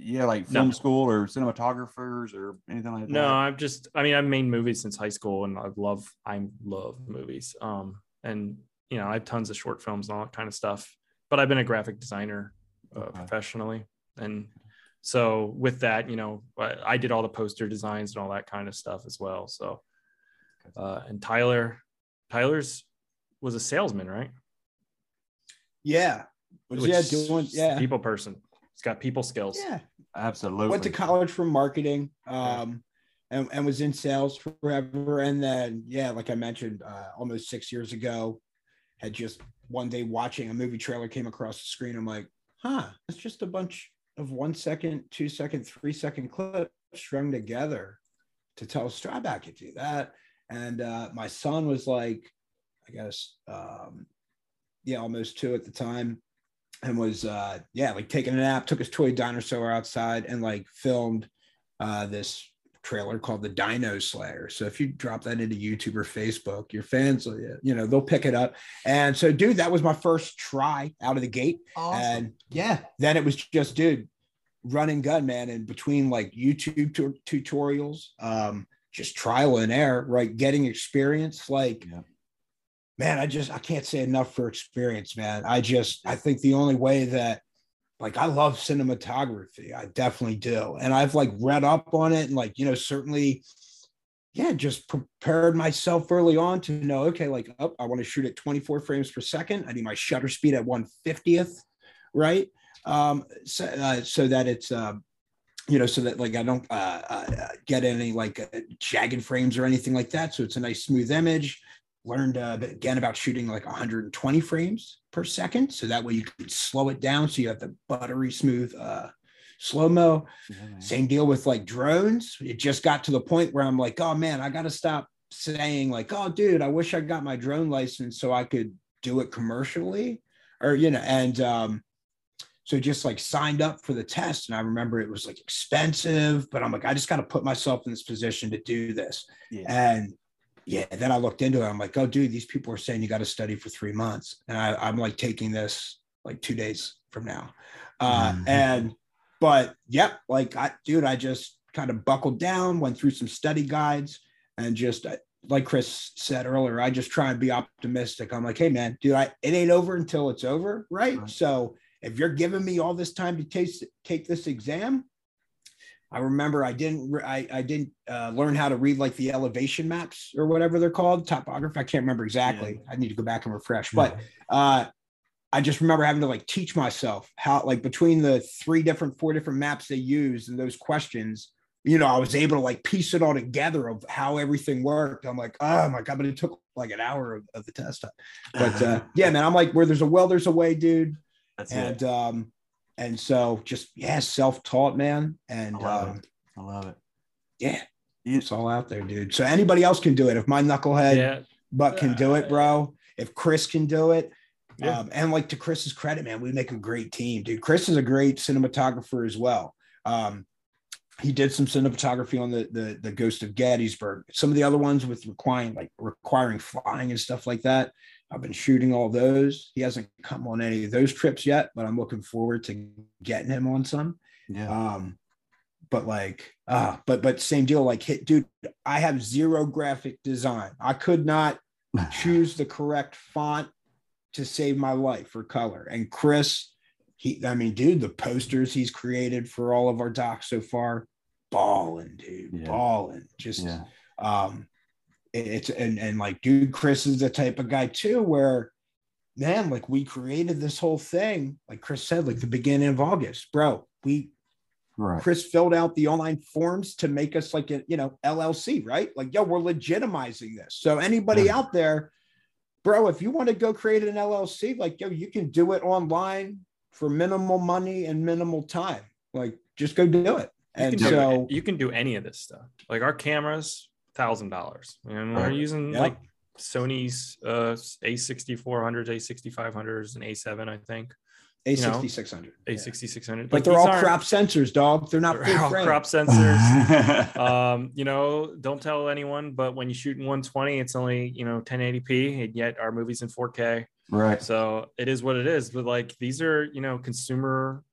Yeah, like No. film school or cinematographers or anything like that. No, I'm just. I mean, I've made movies since high school, and I love. I love movies. Um, and you know, I have tons of short films and all that kind of stuff. But I've been a graphic designer uh, Okay. professionally, and so with that, you know, I, I did all the poster designs and all that kind of stuff as well. So, uh, and Tyler, Tyler's was a salesman, right? Yeah. Was Which yeah doing yeah. people person. He's got people skills. Yeah. Absolutely. Went to college for marketing. Um and, and was in sales forever. And then yeah, like I mentioned, uh, almost six years ago, had just one day watching a movie trailer came across the screen. I'm like, huh, it's just a bunch of one second, two second, three second clips strung together to tell a story. I I could do that. And uh, my son was like, I guess, um, yeah, almost two at the time, and was uh, yeah, like taking a nap. Took his toy dinosaur outside and like filmed uh, this trailer called the Dino Slayer. So if you drop that into YouTube or Facebook, your fans, will, you know, they'll pick it up. And so, dude, that was my first try out of the gate. And yeah, then it was just, dude, run and gun, man. And between like YouTube tu- tutorials, um, just trial and error, right? Getting experience, like, Yeah. man, I just, I can't say enough for experience, man. I just, I think the only way that, like, I love cinematography. I definitely do. And I've like read up on it and, like, you know, certainly, yeah, just prepared myself early on to know, okay, like, oh, I want to shoot at 24 frames per second. I need my shutter speed at 150th, right? Um, so, uh, so that it's, uh, you know, so that like I don't uh, uh, get any like uh, jagged frames or anything like that. So it's a nice smooth image. Learned uh, again about shooting like 120 frames per second, so that way you can slow it down, so you have the buttery smooth uh, slow mo. Yeah. Same deal with like drones. It just got to the point where I'm like, oh man, I got to stop saying like, oh dude, I wish I got my drone license so I could do it commercially, or you know, and um, so just like signed up for the test, and I remember it was like expensive, but I'm like, I just got to put myself in this position to do this, Yeah. and yeah, then I looked into it. I'm like, oh dude, these people are saying you got to study for three months, and I, I'm like taking this like two days from now, uh, Mhm. and but yep, like I, dude, I just kind of buckled down, went through some study guides, and just uh, like Chris said earlier, I just try and be optimistic. I'm like, hey man, dude, I it ain't over until it's over, right? Right. So if you're giving me all this time to take take this exam, I remember I didn't I, I didn't uh, learn how to read like the elevation maps or whatever they're called, topography. I can't remember exactly. I need to go back and refresh, but uh, I just remember having to like teach myself how like between the three different, four different maps they use and those questions, you know, I was able to like piece it all together of how everything worked. I'm like, oh my god, but it took like an hour of, of the test. But uh, (laughs) yeah, man, I'm like, where there's a will, there's a way, dude. That's And it. um, and so just yeah, self-taught, man, and I love um, it. I love it. yeah, it's all out there, dude. So anybody else can do it. If my knucklehead Yeah. butt can do it, bro. If Chris can do it, Yeah. um, and like to Chris's credit, man, we make a great team, dude. Chris is a great cinematographer as well. Um, he did some cinematography on the, the the Ghost of Gettysburg. Some of the other ones with requiring like requiring flying and stuff like that. I've been shooting all those. He hasn't come on any of those trips yet, but I'm looking forward to getting him on some. Yeah. Um, but like, uh, but but same deal. Like, hit, dude, I have zero graphic design. I could not (laughs) choose the correct font to save my life for color. And Chris, he, I mean, dude, the posters he's created for all of our docs so far, balling, dude, Yeah. balling. Just, yeah. um, it's and and like, dude, Chris is the type of guy too where, man, like we created this whole thing, like Chris said, like the beginning of August, bro. We Right. Chris filled out the online forms to make us like a you know LLC, right? Like, yo, we're legitimizing this. So anybody Yeah. out there, bro, if you want to go create an LLC, like, yo, you can do it online for minimal money and minimal time. Like, just go do it. You And can, do, so, you can do any of this stuff. Like our cameras, thousand dollars, and we're using Yep. like Sony's uh A6400s, A6500s, and A7, I think, a you know, sixty six hundred, A6600. but Like, they're all crop sensors, dog. They're not (laughs) they're all crop sensors. (laughs) um, you know, don't tell anyone, but when you shoot in 120, it's only you know 1080p, and yet our movies in 4K. right. So it is what it is. But like these are, you know, consumer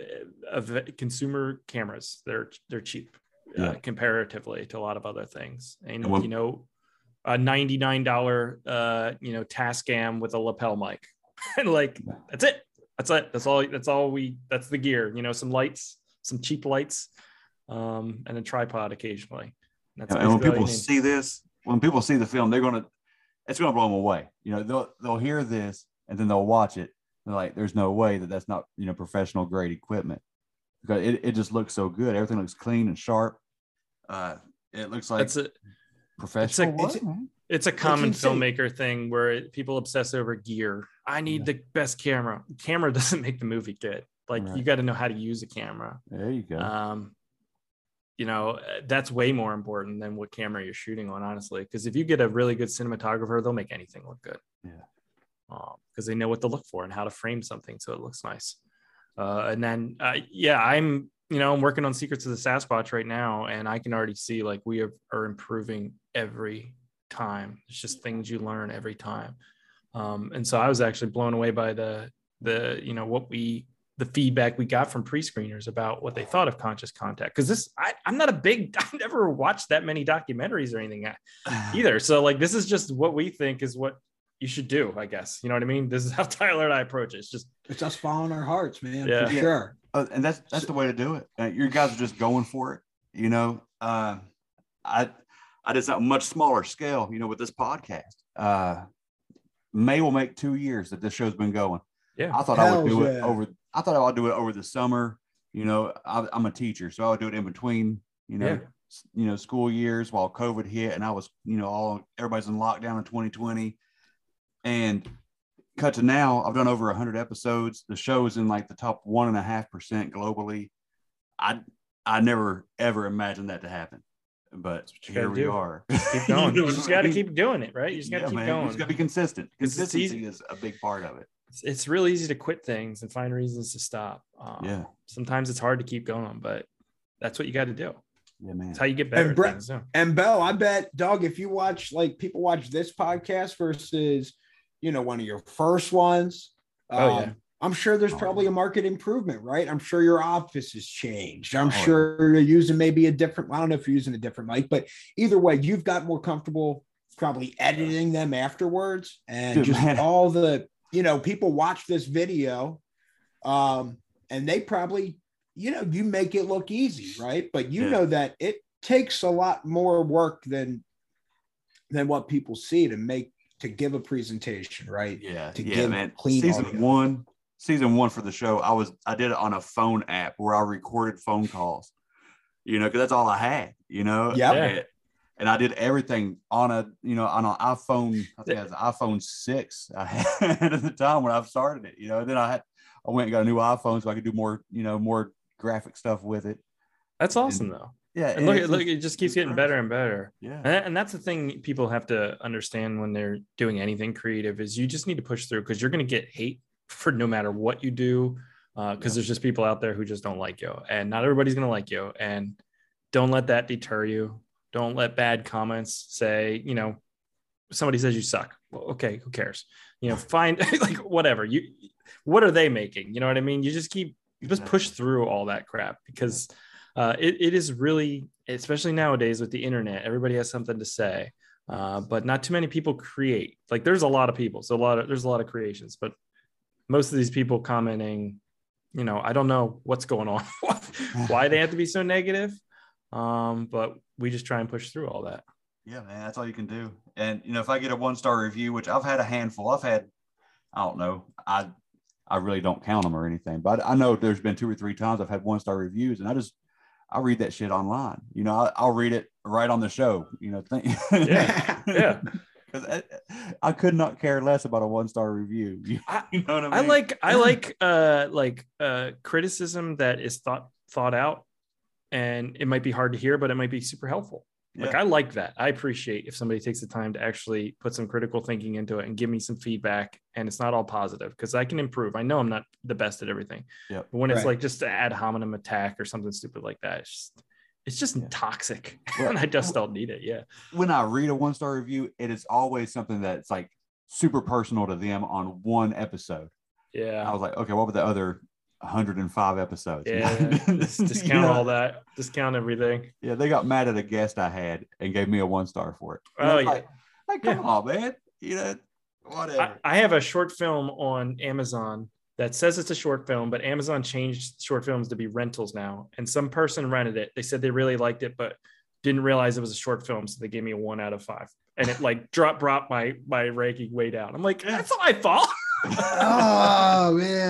uh, of consumer cameras. They're they're cheap uh, comparatively to a lot of other things, and And when- you know, a ninety nine dollar uh, you know Tascam with a lapel mic, (laughs) and like that's it. That's it. That's all. That's all we. That's the gear. You know, some lights, some cheap lights, um, and a tripod occasionally. That's and when people see this, when people see the film, they're gonna, it's gonna blow them away. You know, they'll they'll hear this and then they'll watch it. They're like, "There's no way that that's not you know professional grade equipment because it, it just looks so good. Everything looks clean and sharp. Uh, it looks like That's a professional. it's work, man. it's a common filmmaker thing where it- people obsess over gear. I need the best camera. Camera (laughs) doesn't make the movie good. Like Right. you got to know how to use a camera. There you go. Um, you know uh, that's way more important than what camera you're shooting on, honestly. Because if you get a really good cinematographer, they'll make anything look good. Yeah. Because they know what to look for and how to frame something so it looks nice. Uh, and then, uh, yeah, I'm you know I'm working on Secrets of the Sasquatch right now, and I can already see like we are, are improving every time. It's just things you learn every time. Um, and so I was actually blown away by the the you know what we the feedback we got from pre-screeners about what they thought of conscious contact because this I, i'm not a big (laughs) i've never watched that many documentaries or anything (sighs) either so like this is just what we think is what you should do i guess you know what i mean this is how (laughs) tyler and i approach it it's just It's us following our hearts, man. Yeah. For Yeah. sure. Uh, and that's that's the way to do it. Uh, you guys are just going for it. You know, uh, I I did something much smaller scale. You know, with this podcast. Uh, May will make two years that this show's been going. yeah I thought I would do Hells it over. I thought I would do it over the summer. You know, I, I'm a teacher, so I would do it in between. You know, Yeah. you know, school years while COVID hit, and I was, you know, all everybody's in lockdown in 2020, and cut to now, I've done over 100 episodes. The show is in like the top one and a half percent globally. I I never ever imagined that to happen, but here we do. are. keep (laughs) going know you just got to keep doing it right you just got to Yeah, keep man, going You just got to be consistent. It's- it's Consistency is a big part of it. it's, it's real easy to quit things and find reasons to stop um, Yeah, sometimes it's hard to keep going but that's what you got to do yeah, man. it's how you get better at Brett- things, yeah. And Bell, I bet, Doug, if you watch like people watch this podcast versus, you know, one of your first ones, Oh, um, yeah. I'm sure there's Oh, probably a market improvement, right? I'm sure your office has changed. I'm Oh, sure you're using maybe a different, I don't know if you're using a different mic, but either way, you've got more comfortable probably editing them afterwards and Dude, just man. (laughs) all the, you know, people watch this video um, and they probably, you know, you make it look easy, right? But you Yeah. know that it takes a lot more work than than what people see to make to give a presentation, right? Yeah, to yeah, give man. clean season audio. one, season one for the show, I was I did it on a phone app where I recorded phone calls. You know, because that's all I had. You know, Yep. And, and I did everything on a you know on an iPhone. I think it was an iPhone six I had (laughs) at the time when I started it. You know, and then I had I went and got a new iPhone so I could do more you know more graphic stuff with it. that's awesome though Yeah, and look look it just keeps getting better and better. Yeah, and, that- and that's the thing people have to understand when they're doing anything creative is you just need to push through because you're going to get hate for no matter what you do uh, because Yeah. there's just people out there who just don't like you and not everybody's going to like you and don't let that deter you. Don't let bad comments say you know somebody says you suck. Well, okay who cares? You know find (laughs) like whatever. You what are they making? You know what i mean? You just keep you just push through all that crap because uh, it, it is really especially nowadays with the internet everybody has something to say uh, but not too many people create. Like there's a lot of people so a lot of there's a lot of creations but most of these people commenting you know i don't know what's going on. (laughs) Why they have to be so negative. Um, but we just try and push through all that. Yeah, man, that's all you can do. And you know, if I get a one star review, which I've had a handful, I've had, I don't know, I I really don't count them or anything, but I know there's been two or three times I've had one star reviews, and I just I read that shit online. You know, I, I'll read it right on the show. You know, think, Yeah, yeah. (laughs) Because I, I could not care less about a one star review. (laughs) You know what I mean? I like I (clears throat) like uh like uh criticism that is thought thought out and it might be hard to hear but it might be super helpful. Like Yeah. I like that. I appreciate if somebody takes the time to actually put some critical thinking into it and give me some feedback and it's not all positive because I can improve. I know I'm not the best at everything. Yep. But when it's like just an ad hominem attack or something stupid like that, it's just it's just Yeah. toxic. (laughs) Well, and I just don't need it. Yeah. when I read a one star review, it is always something that's like super personal to them on one episode. Yeah. I was like, okay, what would the other 105 episodes. Yeah, (laughs) just discount know? all that, discount everything. Yeah, they got mad at a guest I had and gave me a one star for it. And Oh, I'm yeah. like, like, come on, man. You know, whatever. I, I have a short film on Amazon that says it's a short film, but Amazon changed short films to be rentals now. And some person rented it. They said they really liked it, but didn't realize it was a short film, so they gave me a one out of five. And it like (laughs) dropped brought my my ranking way down. I'm like, that's not my fault. oh (laughs)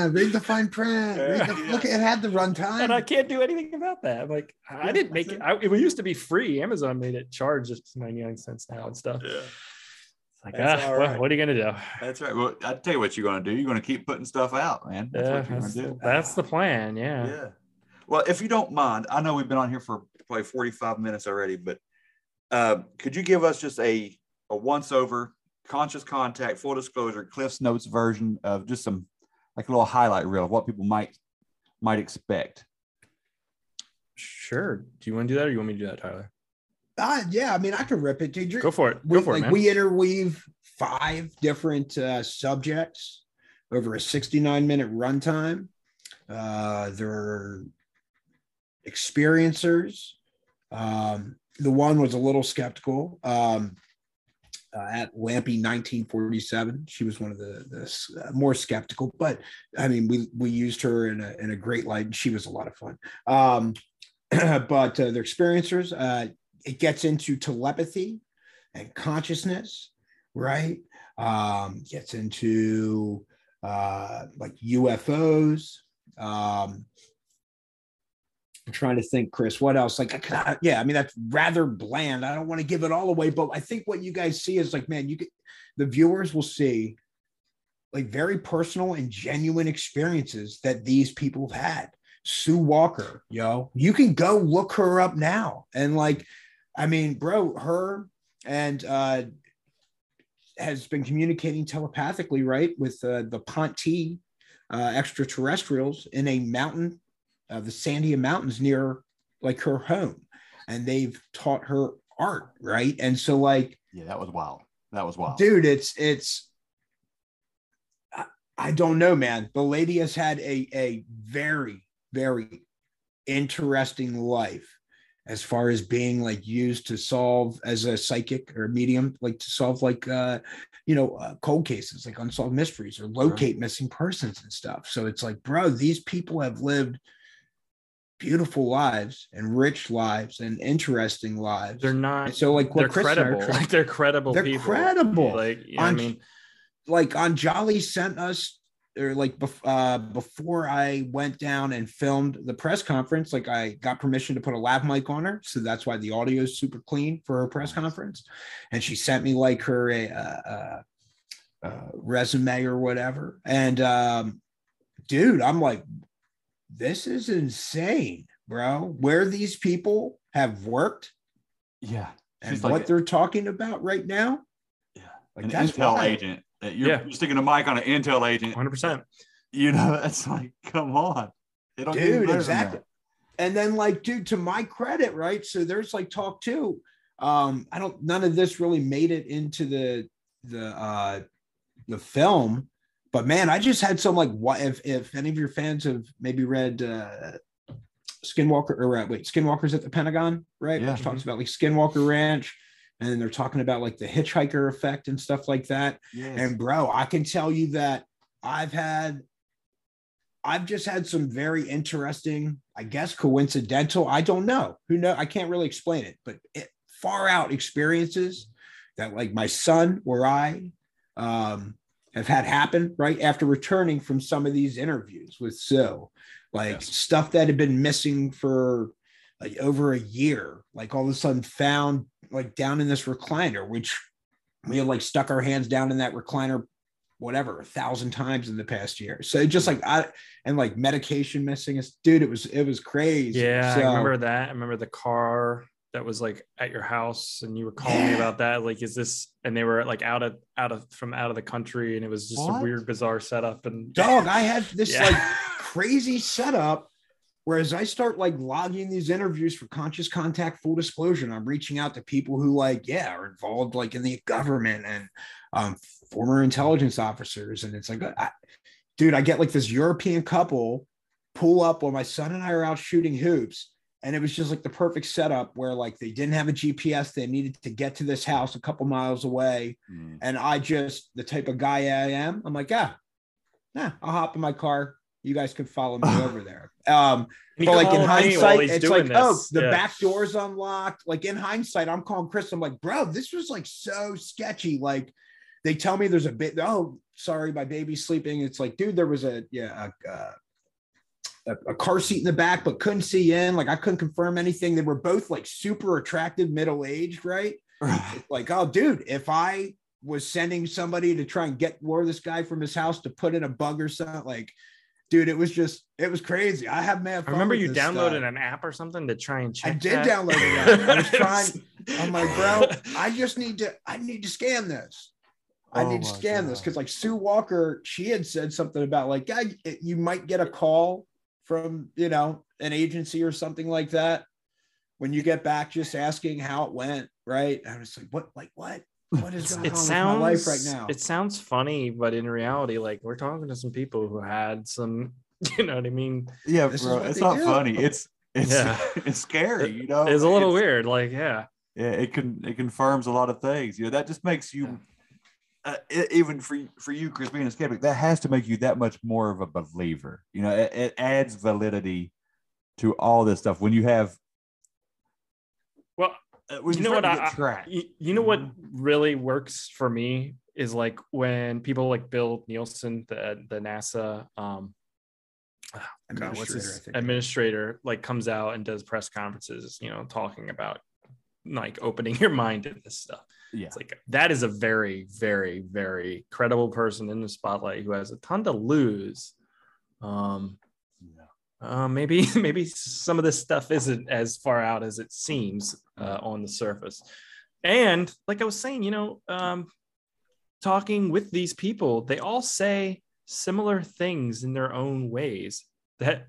man, read the fine print. Read the, Look, it had the runtime. and I can't do anything about that. I'm like, I didn't make it. I, it used to be free. Amazon made it charge just 99 cents now and stuff. yeah, It's like, That's ah, all well, what are you gonna do? that's right. Well, I tell you what you're going to do. You're going to keep putting stuff out, man. That's Yeah, what you're gonna do. that's the plan. Yeah. Yeah. Well, if you don't mind, I know we've been on here for probably 45 minutes already, but uh, could you give us just a, a once over conscious contact, full disclosure, Cliff's Notes version of just some like a little highlight reel of what people might might expect? Sure. Do you want to do that, or you want me to do that, Tyler? Uh, yeah, I mean, I could rip it. Did you Go for it. we, Go for like it, man. we interweave five different uh, subjects over a 69 minute runtime. Uh, they're experiencers. Um, the one was a little skeptical. Um, uh, at Lampy 1947, she was one of the, the uh, more skeptical, but I mean, we we used her in a in a great light, and she was a lot of fun. Um, (clears throat) but uh, they're experiencers. Uh, it gets into telepathy and consciousness, right? Um, gets into uh, like UFOs. Um, trying to think, Chris, what else? Like, yeah, I mean, that's rather bland. I don't want to give it all away, but I think what you guys see is like, man, you get the viewers will see like very personal and genuine experiences that these people have had. Sue Walker, yo, you can go look her up now. And like, I mean, bro, her and uh has been communicating telepathically, right, with uh, the Ponte uh, extraterrestrials in a mountain, uh, the Sandia Mountains near like her home, and they've taught her art, right? And so, like, Yeah, that was wild. That was wild. dude, it's it's. I, I don't know, man. The lady has had a a very very interesting life as far as being like used to solve as a psychic or medium like to solve like uh you know uh, cold cases like unsolved mysteries or locate missing persons and stuff so it's like bro these people have lived beautiful lives and rich lives and interesting lives They're not. And so like what they're Chris and I are credible. trying- Like (laughs) they're credible they're people. credible Like you know what I mean, like Anjali sent us or like bef- uh, before I went down and filmed the press conference, like I got permission to put a lav mic on her, so that's why the audio is super clean for her press conference. And she sent me like her a, uh, resume or whatever. And um, dude, I'm like, this is insane, bro. Where these people have worked Yeah. and She's what like they're talking about right now. Yeah. Like an that's intel wild. agent. You're, Yeah. you're sticking a mic on an intel agent. 100. percent You know, (laughs) that's like, come on. They don't get dude exactly and then like dude to my credit right so there's like talk too um i don't none of this really made it into the the uh the film but man i just had some like what if if any of your fans have maybe read uh skinwalker or uh, wait skinwalkers at the pentagon right Yeah. which talks about like skinwalker ranch and then they're talking about like the hitchhiker effect and stuff like that Yes. and bro, I can tell you that I've had, I've just had some very interesting, I guess coincidental. I don't know who know. I can't really explain it, but it, far out experiences that like my son or I um, have had happen right after returning from some of these interviews with Sue, like Yes. stuff that had been missing for like over a year, like all of a sudden found like down in this recliner, which we had like stuck our hands down in that recliner whatever a thousand times in the past year so just hmm. like i and like medication missing us dude it was it was crazy Yeah, so, I remember that. I remember the car that was like at your house, and you were calling me about that. Like, is this? And they were like out of out of from out of the country, and it was just What? a weird, bizarre setup. And (laughs) dog i had this Yeah. like crazy setup whereas i start like logging these interviews for conscious contact full disclosure and i'm reaching out to people who like yeah are involved like in the government and um, former intelligence officers and it's like I, dude i get like this european couple pull up while my son and I are out shooting hoops. And it was just like the perfect setup where like they didn't have a GPS. They needed to get to this house a couple miles away. Mm. And I just the type of guy I am, I'm like, yeah, yeah, I'll hop in my car. You guys can follow me (sighs) over there. Um, but like in hindsight, it's doing like, oh, the Yeah. back door's unlocked. Like in hindsight, I'm calling Chris. I'm like, bro, this was like so sketchy. Like they tell me there's a bit. Oh, sorry, my baby's sleeping. It's like, dude, there was a yeah, a, uh, a, a car seat in the back, but couldn't see in. Like I couldn't confirm anything. They were both like super attractive, middle aged, right? Like, oh, dude, if I was sending somebody to try and get lure this guy from his house to put in a bug or something, like, dude, it was just, it was crazy. I have mad I remember you downloaded stuff. an app or something to try and check. I did that. download it. I was (laughs) trying. I'm like, bro, (laughs) I just need to, I need to scan this. I Oh need to scan this because, like, Sue Walker, she had said something about like, yeah, you might get a call from, you know, an agency or something like that when you get back, just asking how it went, right? I was like, what, like, what, what is going it on sounds with my life right now? It sounds funny, but in reality, like we're talking to some people who had some, (laughs) you know what I mean? Yeah, This bro. It's not do. funny. It's it's Yeah. (laughs) it's scary. You know, It's a little It's- weird. Like, yeah. Yeah, it can it confirms a lot of things. You know, that just makes you. Uh, even for for you, Chris, being a skeptic, that has to make you that much more of a believer. You know, it, it adds validity to all this stuff when you have. Well, uh, when you know what? I, tracked. you, you know what really works for me is like when people like Bill Nelson, the the NASA um, God, (sighs) what's Administrator, I his administrator, like comes out and does press conferences, you know, talking about like opening (laughs) your mind to this stuff. Yeah, It's like that is a very, very, very credible person in the spotlight who has a ton to lose. Um, uh, maybe (laughs) maybe some of this stuff isn't as far out as it seems uh, on the surface. And like I was saying, you know, um, talking with these people, they all say similar things in their own ways that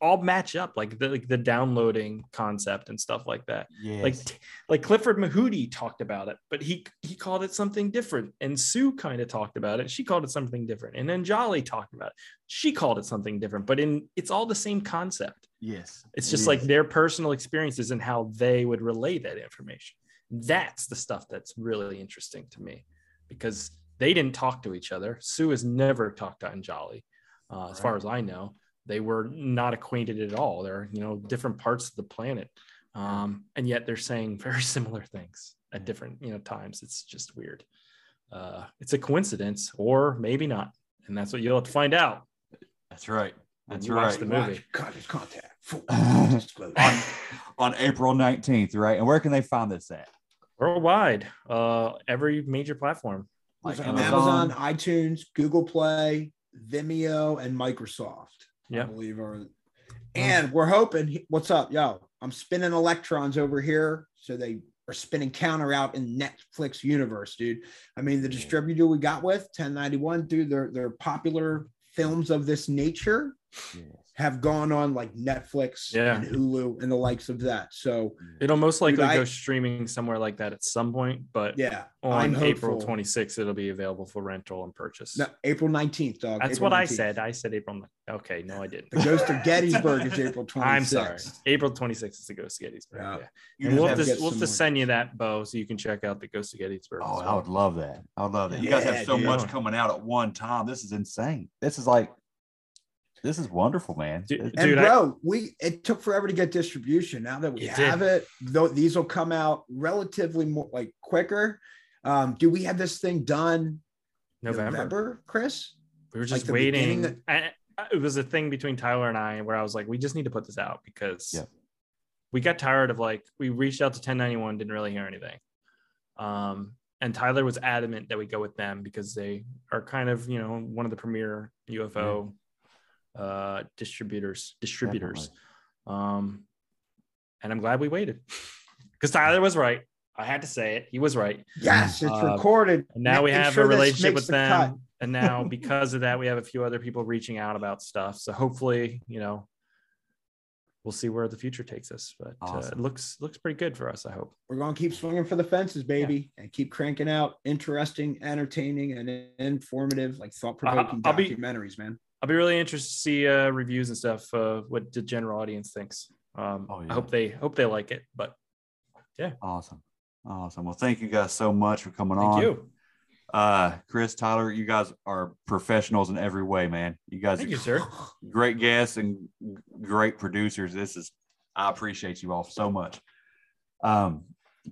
all match up, like the like the downloading concept and stuff like that yes. like like Clifford Mahooty talked about it, but he he called it something different. And Sue kind of talked about it. She called it something different. And then Jolly talked about it. She called it something different. But in it's all the same concept. yes, It's it just like their personal experiences and how they would relay that information. That's the stuff that's really interesting to me because they didn't talk to each other. Sue has never talked to Anjali, uh, as far as I know. They were not acquainted at all. They're you know different parts of the planet, um, and yet they're saying (laughs) very similar things at different you know times. It's just weird. Uh, it's a coincidence, or maybe not, and that's what you'll have to find out. That's right. when That's you watch right. the movie. Contact, (laughs) contact. On, on April 19th, right? And where can they find this at? worldwide uh every major platform Like on Amazon, iTunes, Google Play, Vimeo, and Microsoft. I Yeah. believe are. And we're hoping. What's up, yo? I'm spinning electrons over here, so they are spinning counter out in Netflix universe, dude. I mean, the distributor we got with 1091, dude. They're they're popular films of this nature have gone on like Netflix Yeah. and Hulu and the likes of that. So mm-hmm. it'll most likely I- go streaming somewhere like that at some point but yeah, on I'm april hopeful. 26th it'll be available for rental and purchase No, April 19th, dog. that's April what i said i said april okay no i didn't The Ghost of Gettysburg is April 26th. (laughs) i'm sorry april 26th is the ghost of gettysburg Yeah. yeah, and we'll have just, to we'll some just more- send you that bow so you can check out the ghost of gettysburg Oh, as I would love that. I would love that. You guys have so dude. much coming out at one time. This is insane. This is like, this is wonderful, man. Dude, And Dude, I- bro, we it took forever to get distribution. Now that we It have did. it, though these will come out relatively more like quicker. Um, do we have this thing done november. Chris? we were just the waiting beginning I, I- it was a thing between tyler and i where i was like we just need to put this out because Yeah. we got tired of like we reached out to 1091 didn't really hear anything um and tyler was adamant that we go with them because they are kind of you know one of the premier ufo uh distributors distributors. Um and i'm glad we waited (laughs) because tyler was right. I had to say it. He was right. Yes, it's Uh, recorded. and now we have sure a relationship with the them. cut. and now (laughs) because of that we have a few other people reaching out about stuff. So hopefully you know we'll see where the future takes us. But uh, it looks looks pretty good for us i hope. We're gonna keep swinging for the fences, baby, and keep cranking out interesting, entertaining, and informative, like thought provoking I'll be- documentaries, man. I'll be really interested to see uh, reviews and stuff. Uh, what the general audience thinks. Um, Oh, yeah. I hope they hope they like it. But yeah, Awesome. Awesome. Well, thank you guys so much for coming on. thank on. you, Uh, Chris, Tyler, you guys are professionals in every way, man. You guys thank are you, sir. (laughs) great guests and great producers. This is I appreciate you all so much. Um,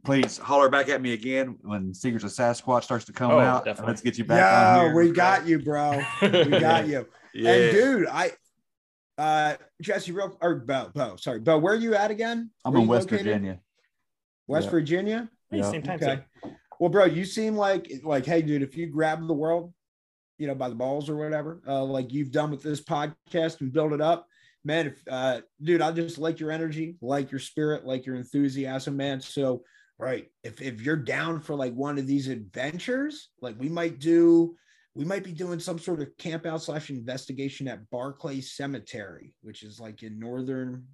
please holler back at me again when Secrets of Sasquatch starts to come Oh, out. definitely. Let's get you back on Yo, here. we got you, bro. We (laughs) got you. Yeah. And dude, I uh Jesse real or Bo, Bo, sorry, Bo, where are you at again? I'm Where in West located? Virginia. West Yeah. Virginia? Hey, Yeah. same time. Okay. Well, bro, you seem like like, hey, dude, if you grab the world, you know, by the balls or whatever, uh, like you've done with this podcast and build it up, man. If uh, dude, I just like your energy, like your spirit, like your enthusiasm, man. So, right, if if you're down for like one of these adventures, like we might do, we might be doing some sort of camp out slash investigation at Barclay Cemetery, which is like in northern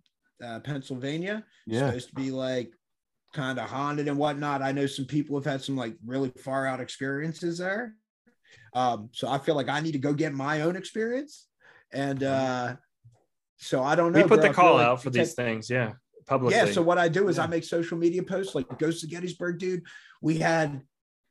uh, Pennsylvania Yeah. supposed to be like kind of haunted and whatnot. I know some people have had some like really far out experiences there. Um, so I feel like I need to go get my own experience. And uh so I don't know. we put bro. the call like out for these things. Yeah, publicly. Yeah. So what I do is I make social media posts like Ghost of Gettysburg, dude. We had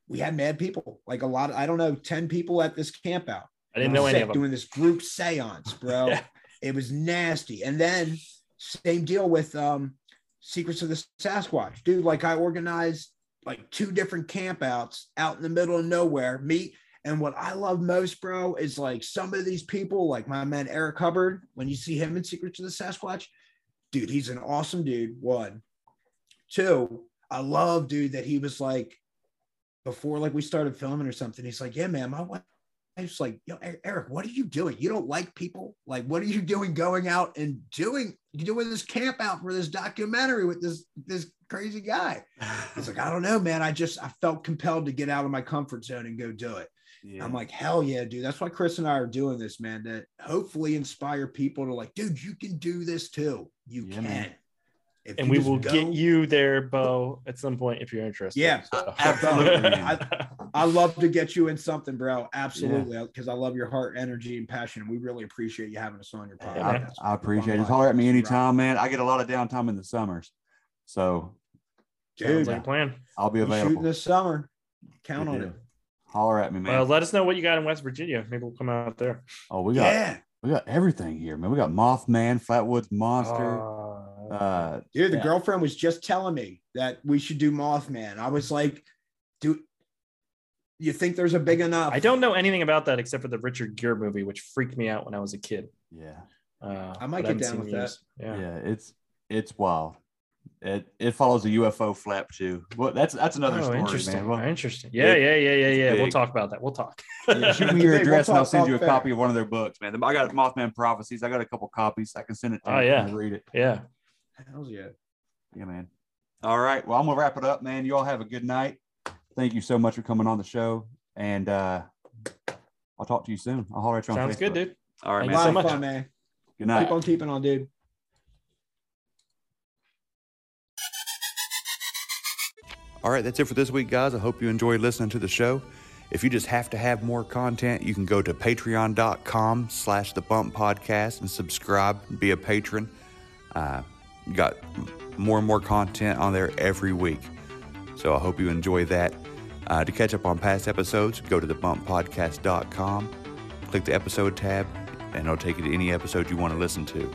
we had mad people, like a lot of I don't know, 10 people at this camp out. I didn't know any of them. doing this group seance, bro. (laughs) Yeah. It was nasty. And then same deal with um Secrets of the Sasquatch, dude. Like I organized like two different campouts out in the middle of nowhere. Meet and what I love most, bro, is like some of these people, like my man Eric Hubbard. When you see him in Secrets of the Sasquatch, dude, he's an awesome dude. One, two, I love, dude, that he was like before like we started filming or something. He's like, yeah, man, my wife I was like, yo, Eric, what are you doing? You don't like people? Like, what are you doing going out and doing you doing this camp out for this documentary with this this crazy guy? He's like, (laughs) I don't know, man. I just I felt compelled to get out of my comfort zone and go do it. Yeah. I'm like, hell yeah, dude. That's why Chris and I are doing this, man. To hopefully inspire people to like, dude, you can do this too. You Yeah, can. man. If and we will go- get you there, Bo, at some point if you're interested. Yeah, So- (laughs) absolutely. (laughs) I, I love to get you in something, bro. Absolutely, because I love your heart, energy, and passion. And we really appreciate you having us on your podcast. man. I appreciate it. Just holler at me podcast, anytime, man. I get a lot of downtime in the summers. So Sounds dude. like a plan. I'll be we shooting available. this summer. Count Good on deal. it. Holler at me, man. Well, let us know what you got in West Virginia. Maybe we'll come out there. oh, we got Yeah, we got everything here, man. We got Mothman, Flatwoods Monster. Uh, Uh, dude. The Yeah. girlfriend was just telling me that we should do Mothman. I was like, dude, you think there's a big enough? I don't know anything about that except for the Richard Gere movie, which freaked me out when I was a kid. yeah, Uh, I might get haven't down with it in years. Yeah. yeah, It's it's wild. It it follows a UFO flap too. Well, that's that's another oh, story, interesting. man. Well, interesting. Yeah, it- yeah, yeah, yeah, yeah. We'll talk about that. We'll talk. Yeah, (laughs) shoot me (laughs) your We'll address and I'll send you a off air. copy of one of their books, man. I got Mothman Prophecies. I got a couple copies. I can send it to Oh, you. yeah. Read it. yeah. Hell yeah. Yeah, man. All right. Well, I'm gonna wrap it up, man. You all have a good night. Thank you so much for coming on the show, and uh I'll talk to you soon. I'll holler at you on Sounds good, dude. All right, Thank A you man. lot so much. fun, man. Good night. Keep on keeping on, dude. All right, that's it for this week, guys. I hope you enjoyed listening to the show. If you just have to have more content, you can go to patreon.com slash the bump podcast and subscribe and be a patron. Uh, you got more and more content on there every week. So I hope you enjoy that. Uh, to catch up on past episodes, go to thebumppodcast.com, click the episode tab, and it'll take you to any episode you want to listen to.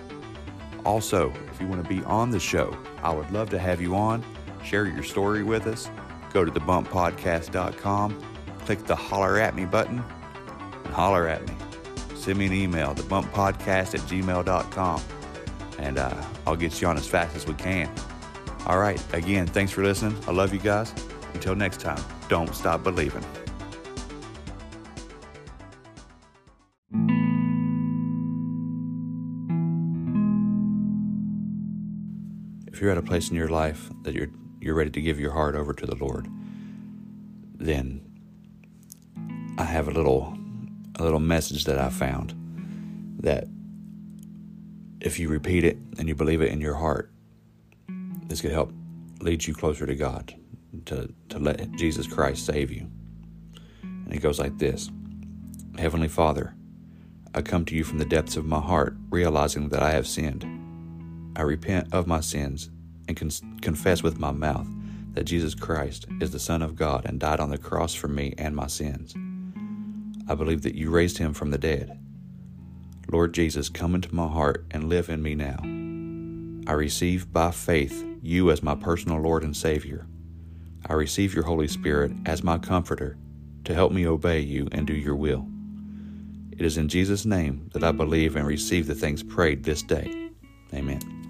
Also, if you want to be on the show, I would love to have you on. Share your story with us. Go to thebumppodcast.com, click the holler at me button, and holler at me. Send me an email, thebumppodcast at gmail.com, and uh, I'll get you on as fast as we can. All right, again, thanks for listening. I love you guys. Until next time, don't stop believing. if you're at a place in your life that you're you're ready to give your heart over to the Lord, then I have a little a little message that I found that if you repeat it and you believe it in your heart, this could help lead you closer to God, to, to let Jesus Christ save you. And it goes like this Heavenly Father, I come to you from the depths of my heart, realizing that I have sinned. I repent of my sins and con- confess with my mouth that Jesus Christ is the Son of God and died on the cross for me and my sins. I believe that you raised him from the dead. Lord Jesus, come into my heart and live in me now. I receive by faith you as my personal Lord and Savior. I receive your Holy Spirit as my comforter to help me obey you and do your will. It is in Jesus' name that I believe and receive the things prayed this day. Amen.